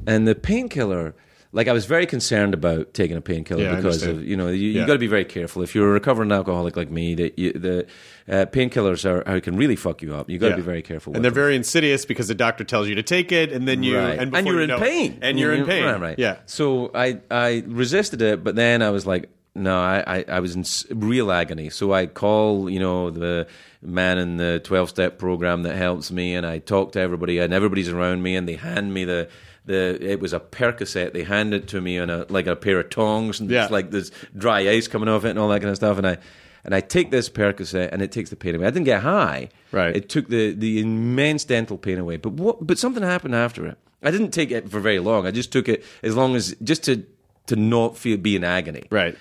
and the painkiller. Like I was very concerned about taking a painkiller
Yeah,
because of you know you,
Yeah.
you got to be very careful if you're a recovering alcoholic like me that you, the uh, painkillers are, are can really fuck you up. You got to
Yeah.
be very careful.
And they're
them.
very insidious because the doctor tells you to take it, and then you
right.
and,
and, you're
you
in
it-
pain,
and you're in pain.
Right, right.
Yeah.
So I I resisted it, but then I was like, no, I I, I was in real agony. So I call you know the man in the twelve step program that helps me, and I talk to everybody, and everybody's around me, and they hand me the. The, it was a Percocet. They handed it to me on a like a pair of tongs, and
Yeah.
it's like there's dry ice coming off it and all that kind of stuff. And I and I take this Percocet, and it takes the pain away. I didn't get high.
Right.
It took the the immense dental pain away. But what? But something happened after it. I didn't take it for very long. I just took it as long as just to to not feel be in agony.
Right.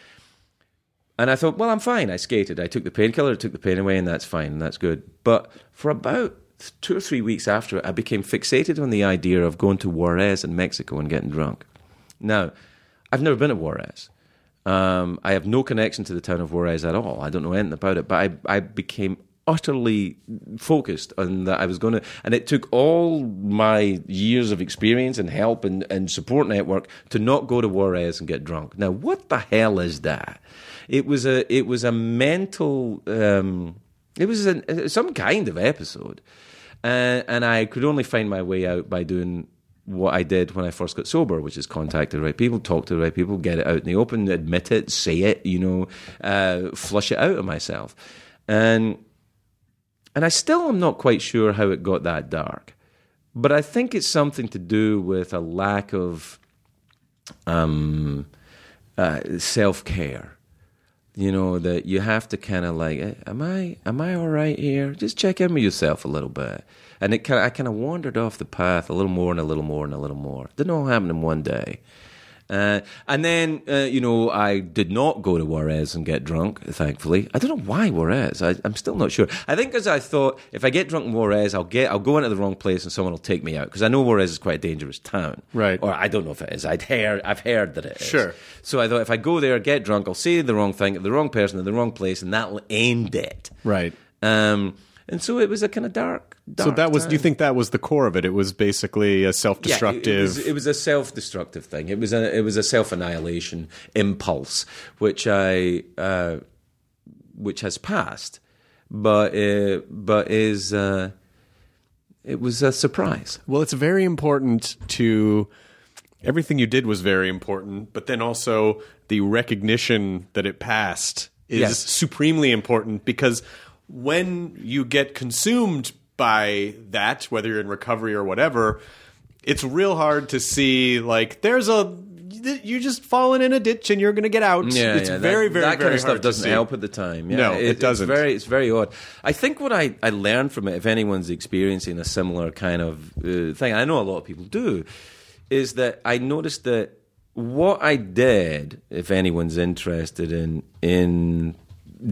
And I thought, well, I'm fine. I skated. I took the painkiller, took the pain away, and that's fine, and that's good. But for about two or three weeks after it, I became fixated on the idea of going to Juarez in Mexico and getting drunk. Now, I've never been to Juarez. Um, I have no connection to the town of Juarez at all. I don't know anything about it, but I, I became utterly focused on that I was going to, and it took all my years of experience and help and, and support network to not go to Juarez and get drunk. Now, what the hell is that? It was a it was a mental um, it was an, some kind of episode, uh, and I could only find my way out by doing what I did when I first got sober, which is contact the right people, talk to the right people, get it out in the open, admit it, say it, you know, uh, flush it out of myself, and and I still am not quite sure how it got that dark, but I think it's something to do with a lack of um, uh, self care you know that you have to kind of like eh, am i am i all right here? Just check in with yourself a little bit. And it kind i kind of wandered off the path a little more and a little more and a little more. Didn't all happen in one day uh, and then, uh, you know, I did not go to Juarez and get drunk, thankfully. I don't know why Juarez. I, am still not sure. I think because I thought if I get drunk in Juarez, I'll get, I'll go into the wrong place and someone will take me out. Because I know Juarez is quite a dangerous town.
Right.
Or I don't know if it is. I'd heard, I've heard that it is.
Sure.
So I thought if I go there, get drunk, I'll say the wrong thing, the wrong person, in the wrong place, and that'll end it.
Right.
Um, and so it was a kind of dark
So that was.
time.
Do you think that was the core of it? It was basically a self-destructive.
Yeah, it, was, it was a self-destructive thing. It was a it was a self-annihilation impulse, which I uh, which has passed, but uh, but is uh, it was a surprise.
Well, it's very important to everything you did was very important, but then also the recognition that it passed is
Yes.
supremely important because when you get consumed by that, whether you're in recovery or whatever, it's real hard to see like there's a you're just falling in a ditch and you're going to get out.
Yeah,
it's
yeah,
very,
that,
very,
that
very
kind of stuff doesn't help at the time. Yeah,
No, it doesn't.
It's very, it's very odd. I think what I, I learned from it, if anyone's experiencing a similar kind of uh, thing, I know a lot of people do, is that I noticed that what I did, if anyone's interested in in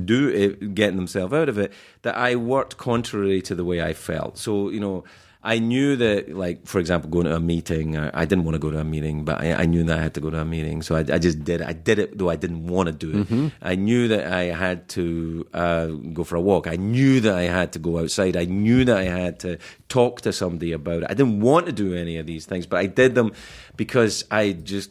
do it, getting themselves out of it, that I worked contrary to the way I felt. So you know. I knew that, like, for example, going to a meeting, I, I didn't want to go to a meeting, but I, I knew that I had to go to a meeting. So I, I just did it. I did it, though I didn't want to do it. I knew that I had to uh, go for a walk. I knew that I had to go outside. I knew that I had to talk to somebody about it. I didn't want to do any of these things, but I did them because I just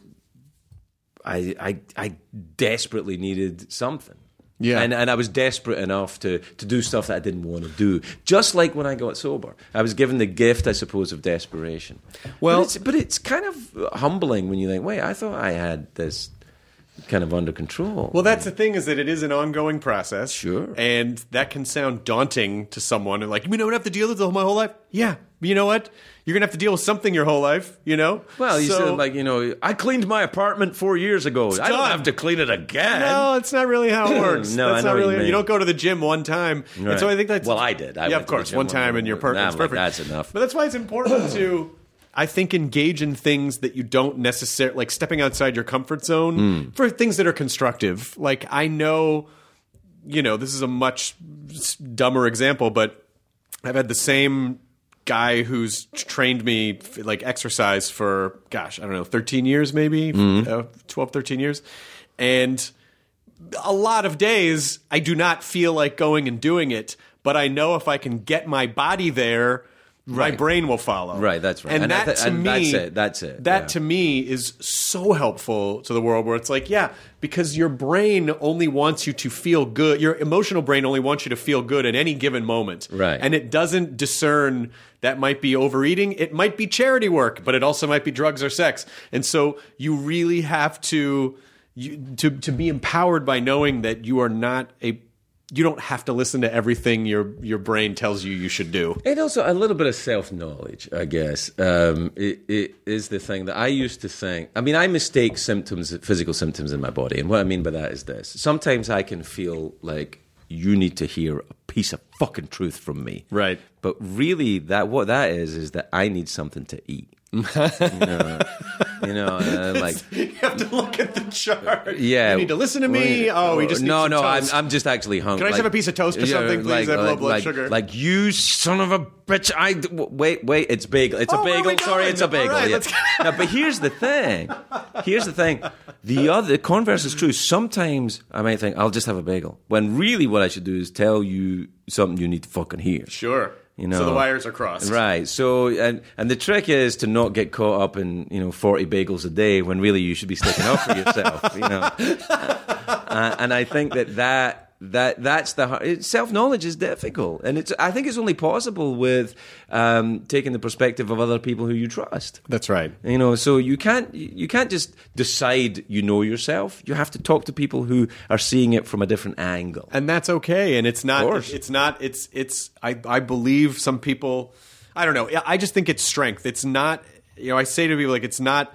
I, I, I desperately needed something.
Yeah.
And, and I was desperate enough to, to do stuff that I didn't want to do. Just like when I got sober. I was given the gift, I suppose, of desperation.
Well-
but it's, but it's kind of humbling when you think, wait, I thought I had this kind of under control.
Well, that's the thing is that it is an ongoing process.
Sure.
And that can sound daunting to someone. And like, you mean I would have to deal with this my whole life? Yeah. You know what? You're going to have to deal with something your whole life, you know?
well, you
So-
said, like, you know, I cleaned my apartment four years ago. I don't have to clean it again.
No, it's not really how it (clears throat) works.
No,
that's
I know
not
what you
really.
mean.
don't go to the gym one time, and so I think that's
Well, I did. I
yeah, of course, one time, and you're per-
Nah,
it's
like,
perfect.
that's enough.
But that's why it's important to, I think, engage in things that you don't necessarily like stepping outside your comfort zone
Hmm.
for things that are constructive. Like I know, you know, this is a much dumber example, but I've had the same guy who's trained me like exercise for gosh i don't know 13 years maybe? Uh, 12 13 years. And a lot of days I do not feel like going and doing it, but I know if I can get my body there, my brain will follow.
Right, that's right.
And,
And
that
thi-
to
and
me,
that's it, that's it,
That
yeah.
to me is so helpful to the world where it's like, yeah, because your brain only wants you to feel good. Your emotional brain only wants you to feel good at any given moment.
Right.
And it doesn't discern that might be overeating. It might be charity work, but it also might be drugs or sex. And so you really have to you, to to be empowered by knowing that you are not a you don't have to listen to everything your your brain tells you you should do.
And also a little bit of self knowledge, I guess, um, it, it is the thing that I used to think. I mean, I mistake symptoms, physical symptoms in my body, and what I mean by that is this: sometimes I can feel like you need to hear a piece of fucking truth from me,
Right.
But really, that what that is is that I need something to eat. (laughs) You know? You know, (laughs) uh, like (laughs)
you have to look at the chart.
yeah.
You need to listen to me. Oh, we just
no, no.
toast.
I'm, I'm just actually hungry.
Can I just have a piece of toast or something, please? I have low blood
like,
sugar.
Like you son of a bitch. I wait, wait. It's bagel. It's
Oh,
a bagel. Sorry, it's a bagel.
Right,
yeah.
let's-
but here's the thing. Here's the thing. The other the converse is true. Sometimes I might think I'll just have a bagel when really what I should do is tell you something you need to fucking hear.
Sure.
You know,
so the wires are crossed.
Right. So, and and the trick is to not get caught up in you know forty bagels a day when really you should be sticking up for yourself. You know, (laughs) uh, and I think that that. That that's the self knowledge is difficult, and it's. I think it's only possible with um, taking the perspective of other people who you trust.
That's right.
You know, so you can't you can't just decide you know yourself. You have to talk to people who are seeing it from a different angle.
and that's okay and it's not it's not it's it's I, I believe some people i don't know i just think it's strength it's not you know i say to people like it's not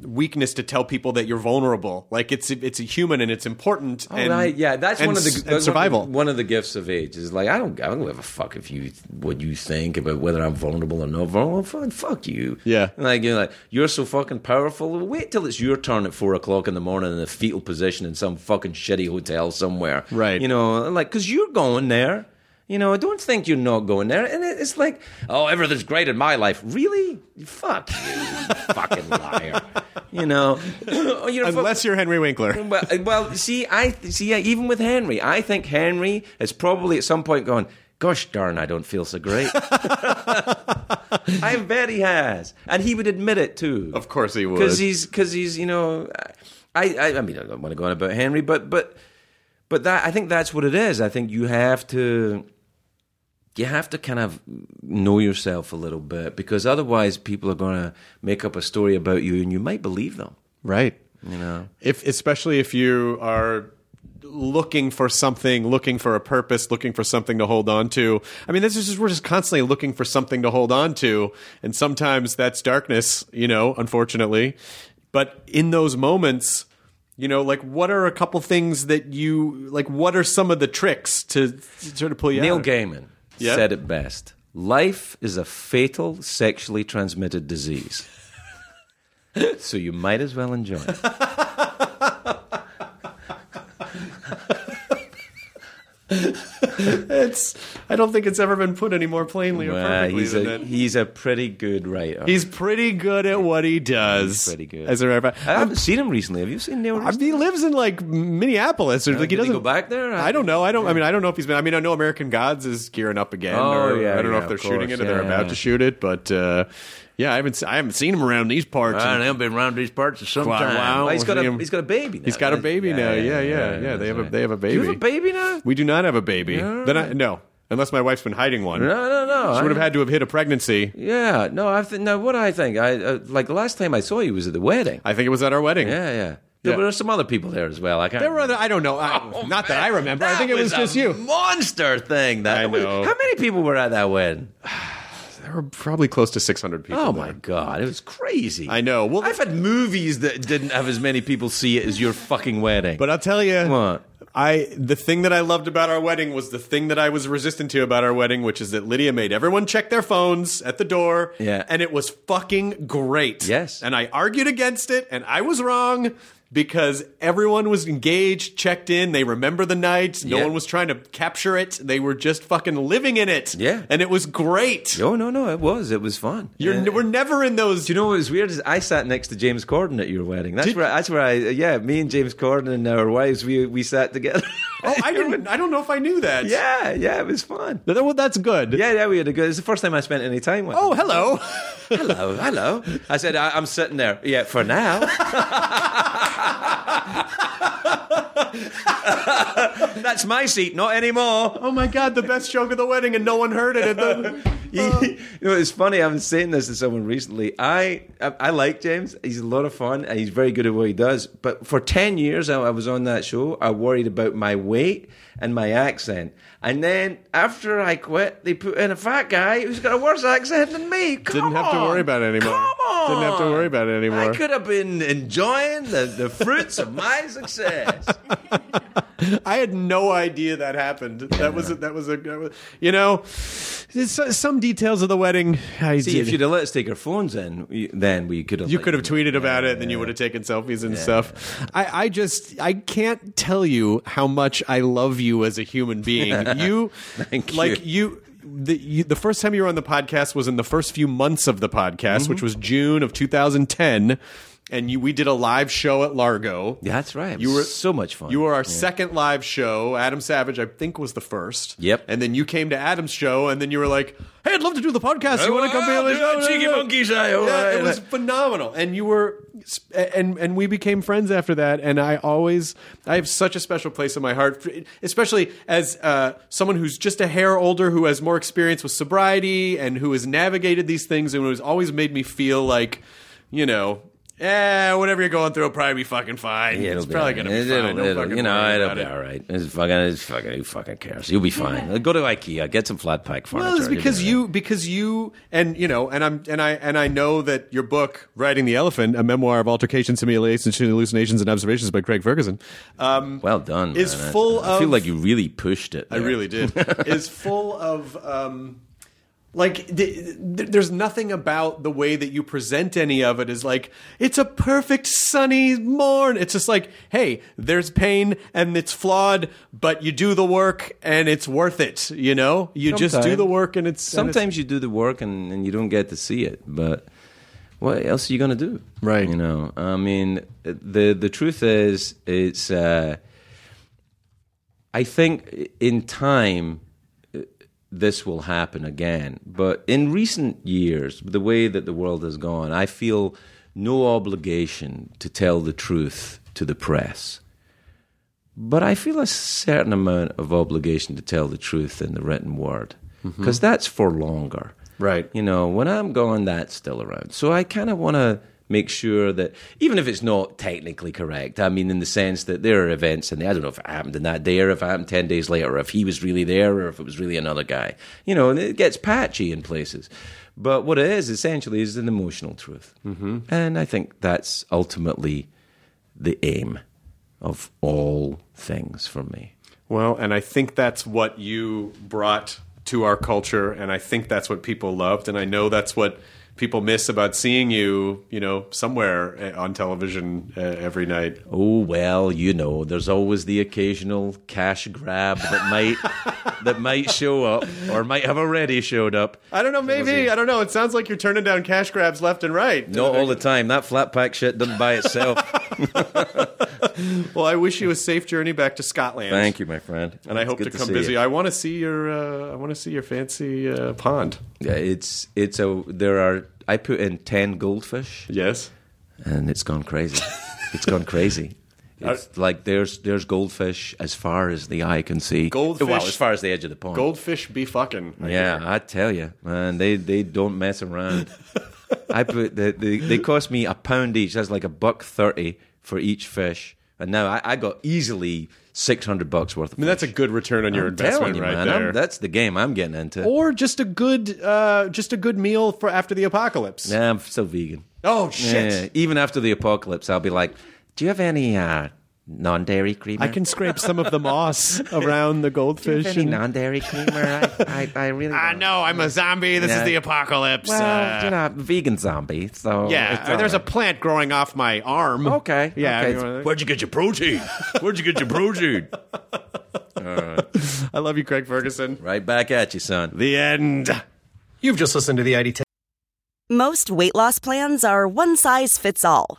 weakness to tell people that you're vulnerable like it's it's a human and it's important
Oh,
and
right. Yeah, that's
and
one of the that's
survival
One of the, one of the gifts of age is like I don't I don't give a fuck if you what you think about whether I'm vulnerable or not vulnerable. Fuck, fuck you.
Yeah.
Like you're like you're so fucking powerful. Wait till it's your turn at four o'clock in the morning in a fetal position in some fucking shitty hotel somewhere.
Right.
You know, like because you're going there. You know, don't think you're not going there. And it's like, oh, everything's great in my life. Really? Fuck you, you (laughs) fucking liar. You know, (coughs) you know, fuck-
unless you're henry winkler (laughs)
well, well, see, I see. Even with Henry, I think Henry has probably at some point gone. Gosh darn, I don't feel so great. (laughs) I bet he has, and he would admit it too.
of course he would
because he's because he's you know, I, I I mean I don't want to go on about Henry, but but but that I think that's what it is. I think you have to you have to kind of know yourself a little bit because otherwise people are going to make up a story about you and you might believe them.
right.
You know.
if especially if you are looking for something looking for a purpose looking for something to hold on to. I mean this is just we're just constantly looking for something to hold on to. And sometimes that's darkness you know unfortunately. But in those moments you know like what are a couple things that you like what are some of the tricks to, to sort of pull you
Neil
out
Gaiman
Yeah?
said it best. Life is a fatal sexually transmitted disease. (laughs) so you might as well enjoy it. (laughs) (laughs)
it's i don't think it's ever been put any more plainly or
Well,
perfectly
he's
than
a
that.
he's a pretty good writer.
He's pretty good at what he does.
He's pretty good.
As a matter of fact,
I haven't seen him recently. Have you seen Neil? Recently?
he lives in like Minneapolis, or like he doesn't
go back there?
I don't know. I don't. I mean, I don't know if he's been. I mean, I know American Gods is gearing up again.
Oh,
or,
yeah,
I don't know if they're
of
shooting
course.
it or they're
Yeah,
about
yeah.
to shoot it, but uh, yeah, I haven't. I haven't seen him around these parts.
I haven't been around these parts for some time.
wow.
Well, he's got a he's got a baby. Now.
He's got a baby now. Yeah, yeah, yeah. They
that's
have a they have a
Do you
baby.
have a baby now?
We do not have a baby. Then I, no, unless my wife's been hiding one.
No, no, no.
She would have had to have hit a pregnancy.
Yeah, no. I th- no. What I think, I uh, like the last time I saw you was at the wedding.
I think it was at our wedding.
Yeah, yeah. There
Yeah.
were some other people there as well. I can't.
There were other. I don't know. I,
Oh,
not that. I remember. I think it was,
a
just you.
Monster thing. That
I
was- How many people were at that wedding? (sighs)
There were probably close to 600 people.
Oh
there.
my god, it was crazy.
I know. Well,
I've had movies that didn't have as many people see it as your fucking wedding.
But I'll tell you,
What?
I the thing that I loved about our wedding was the thing that I was resistant to about our wedding, which is that Lydia made everyone check their phones at the door.
Yeah.
and it was fucking great.
Yes.
and I argued against it, and I was wrong. Because everyone was engaged, checked in, they remember the night. No
Yeah.
one was trying to capture it. They were just fucking living in it.
Yeah.
and it was great.
oh no, no, it was. It was fun.
You're,
Yeah.
We're never in those.
Do you know what was weird? Is I sat next to James Corden at your wedding. That's
Did-
where. That's where I. Yeah, me and James Corden and our wives. We we sat together. (laughs)
oh, I (laughs) didn't. I don't know if I knew that.
yeah, yeah, it was fun.
Well, that's good.
Yeah, yeah, we had a good. It's the first time I spent any time with.
Oh,
him.
hello.
hello, hello. I said I, I'm sitting there. Yeah, for now. (laughs) That's my seat, not anymore.
Oh my god, the best joke of the wedding, and no one heard it. The, (laughs)
you know, it's funny. I was saying this to someone recently. I, I I like James. He's a lot of fun, and he's very good at what he does. But for ten years, I, I was on that show. I worried about my weight and my accent. And then after I quit, they put in a fat guy who's got a worse accent than me. Come
Didn't have to worry about it anymore.
Come on.
Didn't have to worry about it anymore.
I could have been enjoying the, the fruits of my success. (laughs)
I had no idea that happened. That was a, that was a that was- you know uh, some details of the wedding. I
See,
did-
if you'd have let us take our phones in, then we could have.
you could have tweeted about it, and then you would have taken selfies and stuff. I, I just, I can't tell you how much I love you as a human being. (laughs) You,
Thank
like you. The, you, the first time you were on the podcast was in the first few months of the podcast, which mm-hmm. was June of 2010, and you we did a live show at Largo.
Yeah, that's right.
You were
so much fun.
You were our
Yeah.
second live show. Adam Savage, I think, was the first.
Yep.
And then you came to Adam's show, and then you were like, "Hey, I'd love to do the podcast. You want to come be on the?
Cheeky monkeys, I. oh,
Yeah, it was phenomenal, and you were, and and we became friends after that. And I always, I have such a special place in my heart, especially as uh, someone who's just a hair older, who has more experience with sobriety, and who has navigated these things, and who has always made me feel like, you know. Eh, whatever you're going through will probably be fucking fine.
Yeah,
it's
be
probably
all
gonna
right.
be fine.
It'll-
Don't
it'll- you know, it'll be
it.
all right. It's fucking, it's fucking, who fucking cares? You'll be fine. Go to IKEA, get some flat pack furniture.
Well, it's
be
because you because you and you know and I'm and I and I know that your book "Riding the Elephant," a memoir of altercations, humiliations, hallucinations, and observations by Craig Ferguson, um,
Well done.
is
man. I-
full
I, feel like you really pushed it.
I really did, (laughs) is full of. Um, like th- th- there's nothing about the way that you present any of it is like it's a perfect sunny morn it's just like hey there's pain and it's flawed but you do the work and it's worth it you know you just do the work and it's and it's-
Sometimes you do the work and, and you don't get to see it, but what else are you going to do?
Right.
You know, I mean, the the truth is, it's. Uh, I think in time this will happen again, but in recent years, the way that the world has gone, I feel no obligation to tell the truth to the press. But I feel a certain amount of obligation to tell the truth in the written word mm-hmm. because that's for longer.
Right.
You know, when I'm gone, that's still around. So I kind of want to make sure that even if it's not technically correct, I mean, in the sense that there are events, and I don't know if it happened in that day or if it happened 10 days later, or if he was really there or if it was really another guy. You know, and it gets patchy in places. But what it is essentially is an emotional truth. Mm-hmm. And I think that's ultimately the aim of all things for me.
Well, and I think that's what you brought to our culture, and I think that's what people loved, and I know that's what people miss about seeing you, you know, somewhere uh, on television uh, every night.
Oh well, you know, there's always the occasional cash grab that might (laughs) that might show up or might have already showed up.
I don't know, maybe I don't know. It sounds like you're turning down cash grabs left and right.
Not all the time. That flat pack shit doesn't buy itself. (laughs)
Well, I wish you a safe journey back to Scotland.
Thank you, my friend.
And I hope to come busy.
you.
I want to see your. Uh, I want to see your fancy uh, pond.
Yeah, it's it's a there are I put in ten goldfish
Yes.
and it's gone crazy. it's gone crazy. (laughs) It's like there's there's goldfish as far as the eye can see.
Goldfish-
well, as far as the edge of the pond.
Goldfish be fucking.
Yeah. I tell you, man, they they don't mess around. (laughs) I put they, they they cost me a pound each. That's like a buck thirty for each fish, and now I, I got easily six hundred bucks worth of.
I mean, that's a good return on your
I'm
investment
you,
right
man.
there.
I'm, that's the game I'm getting into.
or just a good, uh, just a good meal for after the apocalypse.
Nah, I'm still vegan.
Oh shit!
Yeah, even after the apocalypse, I'll be like, "Do you have any uh, non-dairy creamer?
I can scrape some of the (laughs) moss around the
Do you
goldfish.
have any
and-
non-dairy creamer? I, I, I really.
I
don't.
know I'm a zombie. This
Yeah.
is the apocalypse.
Well,
Uh,
you know, vegan zombie. So
yeah, uh, there's
all
a plant growing off my arm.
Okay,
Yeah.
okay.
you know,
Where'd you get your protein? Where'd you get your protein? (laughs)
I love you, Craig Ferguson.
Right back at you, son.
The end.
You've just listened to the ID10.
Most weight loss plans are one size fits all,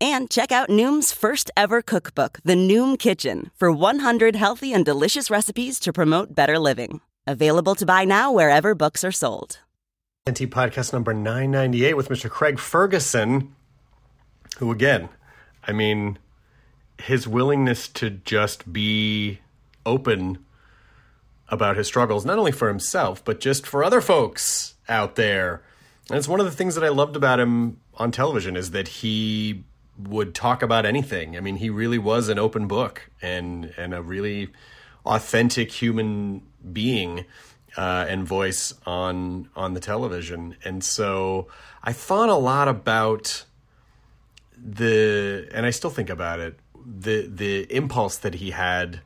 And check out Noom's first ever cookbook, The Noom Kitchen, for 100 healthy and delicious recipes to promote better living. Available to buy now wherever books are sold.
NT podcast number 998 with Mr. Craig Ferguson,
Who again? I mean, his willingness to just be open about his struggles, not only for himself, but just for other folks out there. And it's one of the things that I loved about him on television is that he would talk about anything. I mean, he really was an open book and and a really authentic human being uh, and voice on on the television. And so I thought a lot about the and I still think about it the the impulse that he had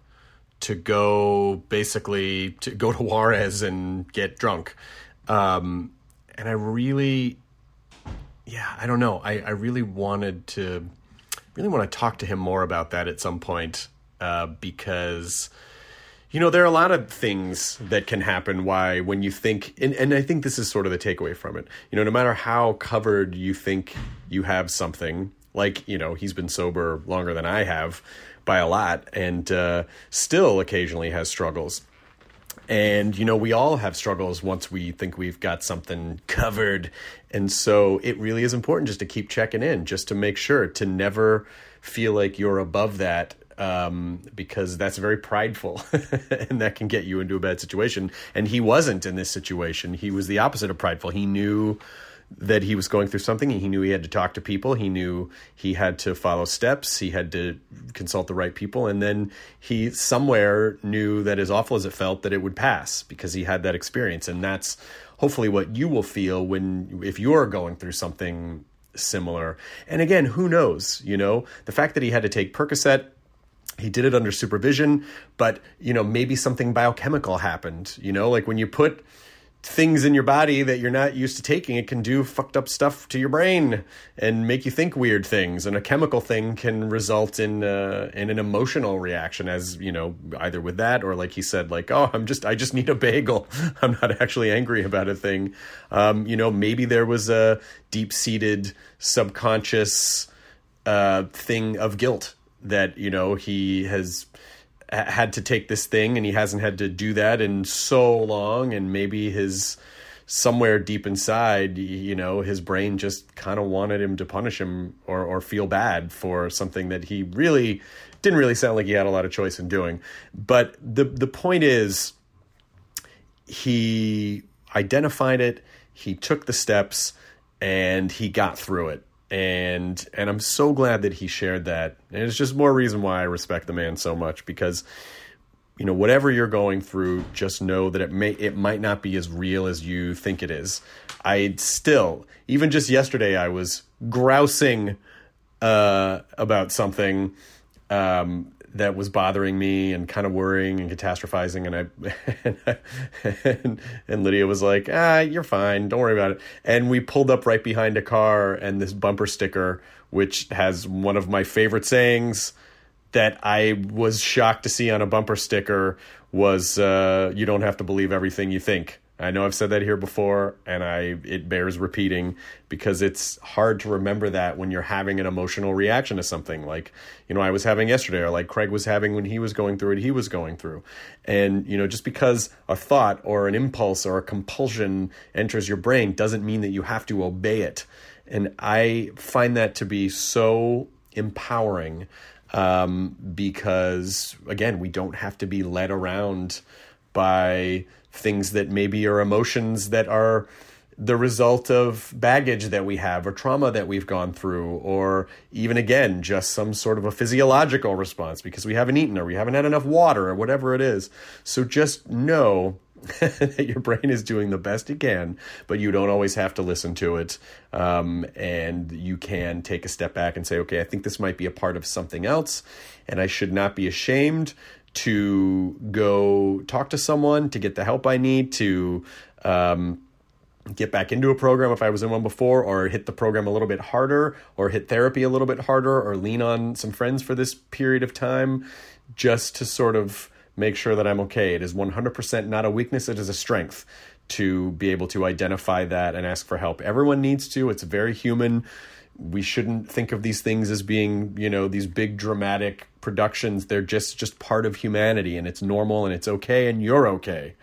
to go basically to go to (laughs) Juarez and get drunk. Um, and I really yeah, I don't know. I, I really wanted to really want to talk to him more about that at some point uh, because you know there are a lot of things that can happen why when you think and, and i think this is sort of the takeaway from it you know no matter how covered you think you have something like you know he's been sober longer than i have by a lot and uh, still occasionally has struggles and, you know, we all have struggles once we think we've got something covered. And so it really is important just to keep checking in, just to make sure to never feel like you're above that um, because that's very prideful (laughs) and that can get you into a bad situation. And he wasn't in this situation. He was the opposite of prideful. He knew that he was going through something. He knew he had to talk to people. He knew he had to follow steps. He had to consult the right people. And then he somewhere knew that as awful as it felt, that it would pass because he had that experience. And that's hopefully what you will feel when, if you're going through something similar. And again, who knows? You know, the fact that he had to take Percocet he did it under supervision but you know maybe something biochemical happened you know like when you put things in your body that you're not used to taking it can do fucked up stuff to your brain and make you think weird things. And a chemical thing can result in uh, in an emotional reaction as you know either with that or like he said like oh i'm just i just need a bagel. (laughs) I'm not actually angry about a thing. Um, you know maybe there was a deep-seated subconscious uh, thing of guilt that you know he has had to take this thing and he hasn't had to do that in so long. And maybe his somewhere deep inside you know his brain just kind of wanted him to punish him or or feel bad for something that he really didn't really sound like he had a lot of choice in doing. But the the point is he identified it he took the steps and he got through it and and I'm so glad that he shared that. And it's just more reason why I respect the man so much because you know whatever you're going through just know that it may it might not be as real as you think it is. I still even just yesterday I was grousing uh, about something um, that was bothering me and kind of worrying and catastrophizing (laughs) and I and, and, Lydia was like, "Ah, you're fine. Don't worry about it." And we pulled up right behind a car and this bumper sticker which has one of my favorite sayings that I was shocked to see on a bumper sticker was uh, you don't have to believe everything you think. I know I've said that here before, and I it bears repeating because it's hard to remember that when you're having an emotional reaction to something. Like you know I was having yesterday, or like Craig was having when he was going through it, he was going through, and you know just because a thought or an impulse or a compulsion enters your brain doesn't mean that you have to obey it, and I find that to be so empowering um, because again we don't have to be led around by things that maybe are emotions that are the result of baggage that we have or trauma that we've gone through or even again just some sort of a physiological response because we haven't eaten or we haven't had enough water or whatever it is. So just know (laughs) that your brain is doing the best it can but you don't always have to listen to it um, and you can take a step back and say okay i think this might be a part of something else and i should not be ashamed to go talk to someone to get the help I need to um, get back into a program if I was in one before, or hit the program a little bit harder, or hit therapy a little bit harder, or lean on some friends for this period of time just to sort of make sure that I'm okay. It is 100% not a weakness, it is a strength to be able to identify that and ask for help. Everyone needs to, it's very human we shouldn't think of these things as being you know these big dramatic productions. They're just just part of humanity and it's normal and it's okay and you're okay.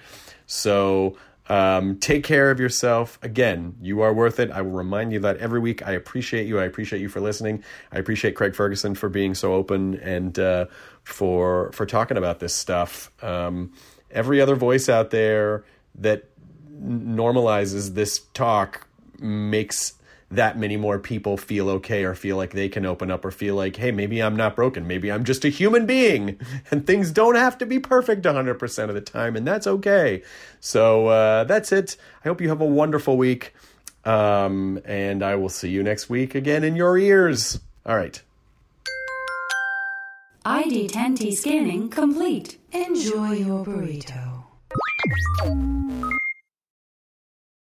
So um, take care of yourself. Again you are worth it. I will remind you that every week. I appreciate you. I appreciate you for listening. I appreciate craig ferguson for being so open and uh, for for talking about this stuff. Um, every other voice out there that normalizes this talk makes that many more people feel okay or feel like they can open up or feel like, hey, maybe I'm not broken. Maybe I'm just a human being (laughs) and things don't have to be perfect 100% of the time, and that's okay. So uh, that's it. I hope you have a wonderful week. Um, and I will see you next week again in your ears. All right.
ID10T scanning complete. Enjoy your burrito.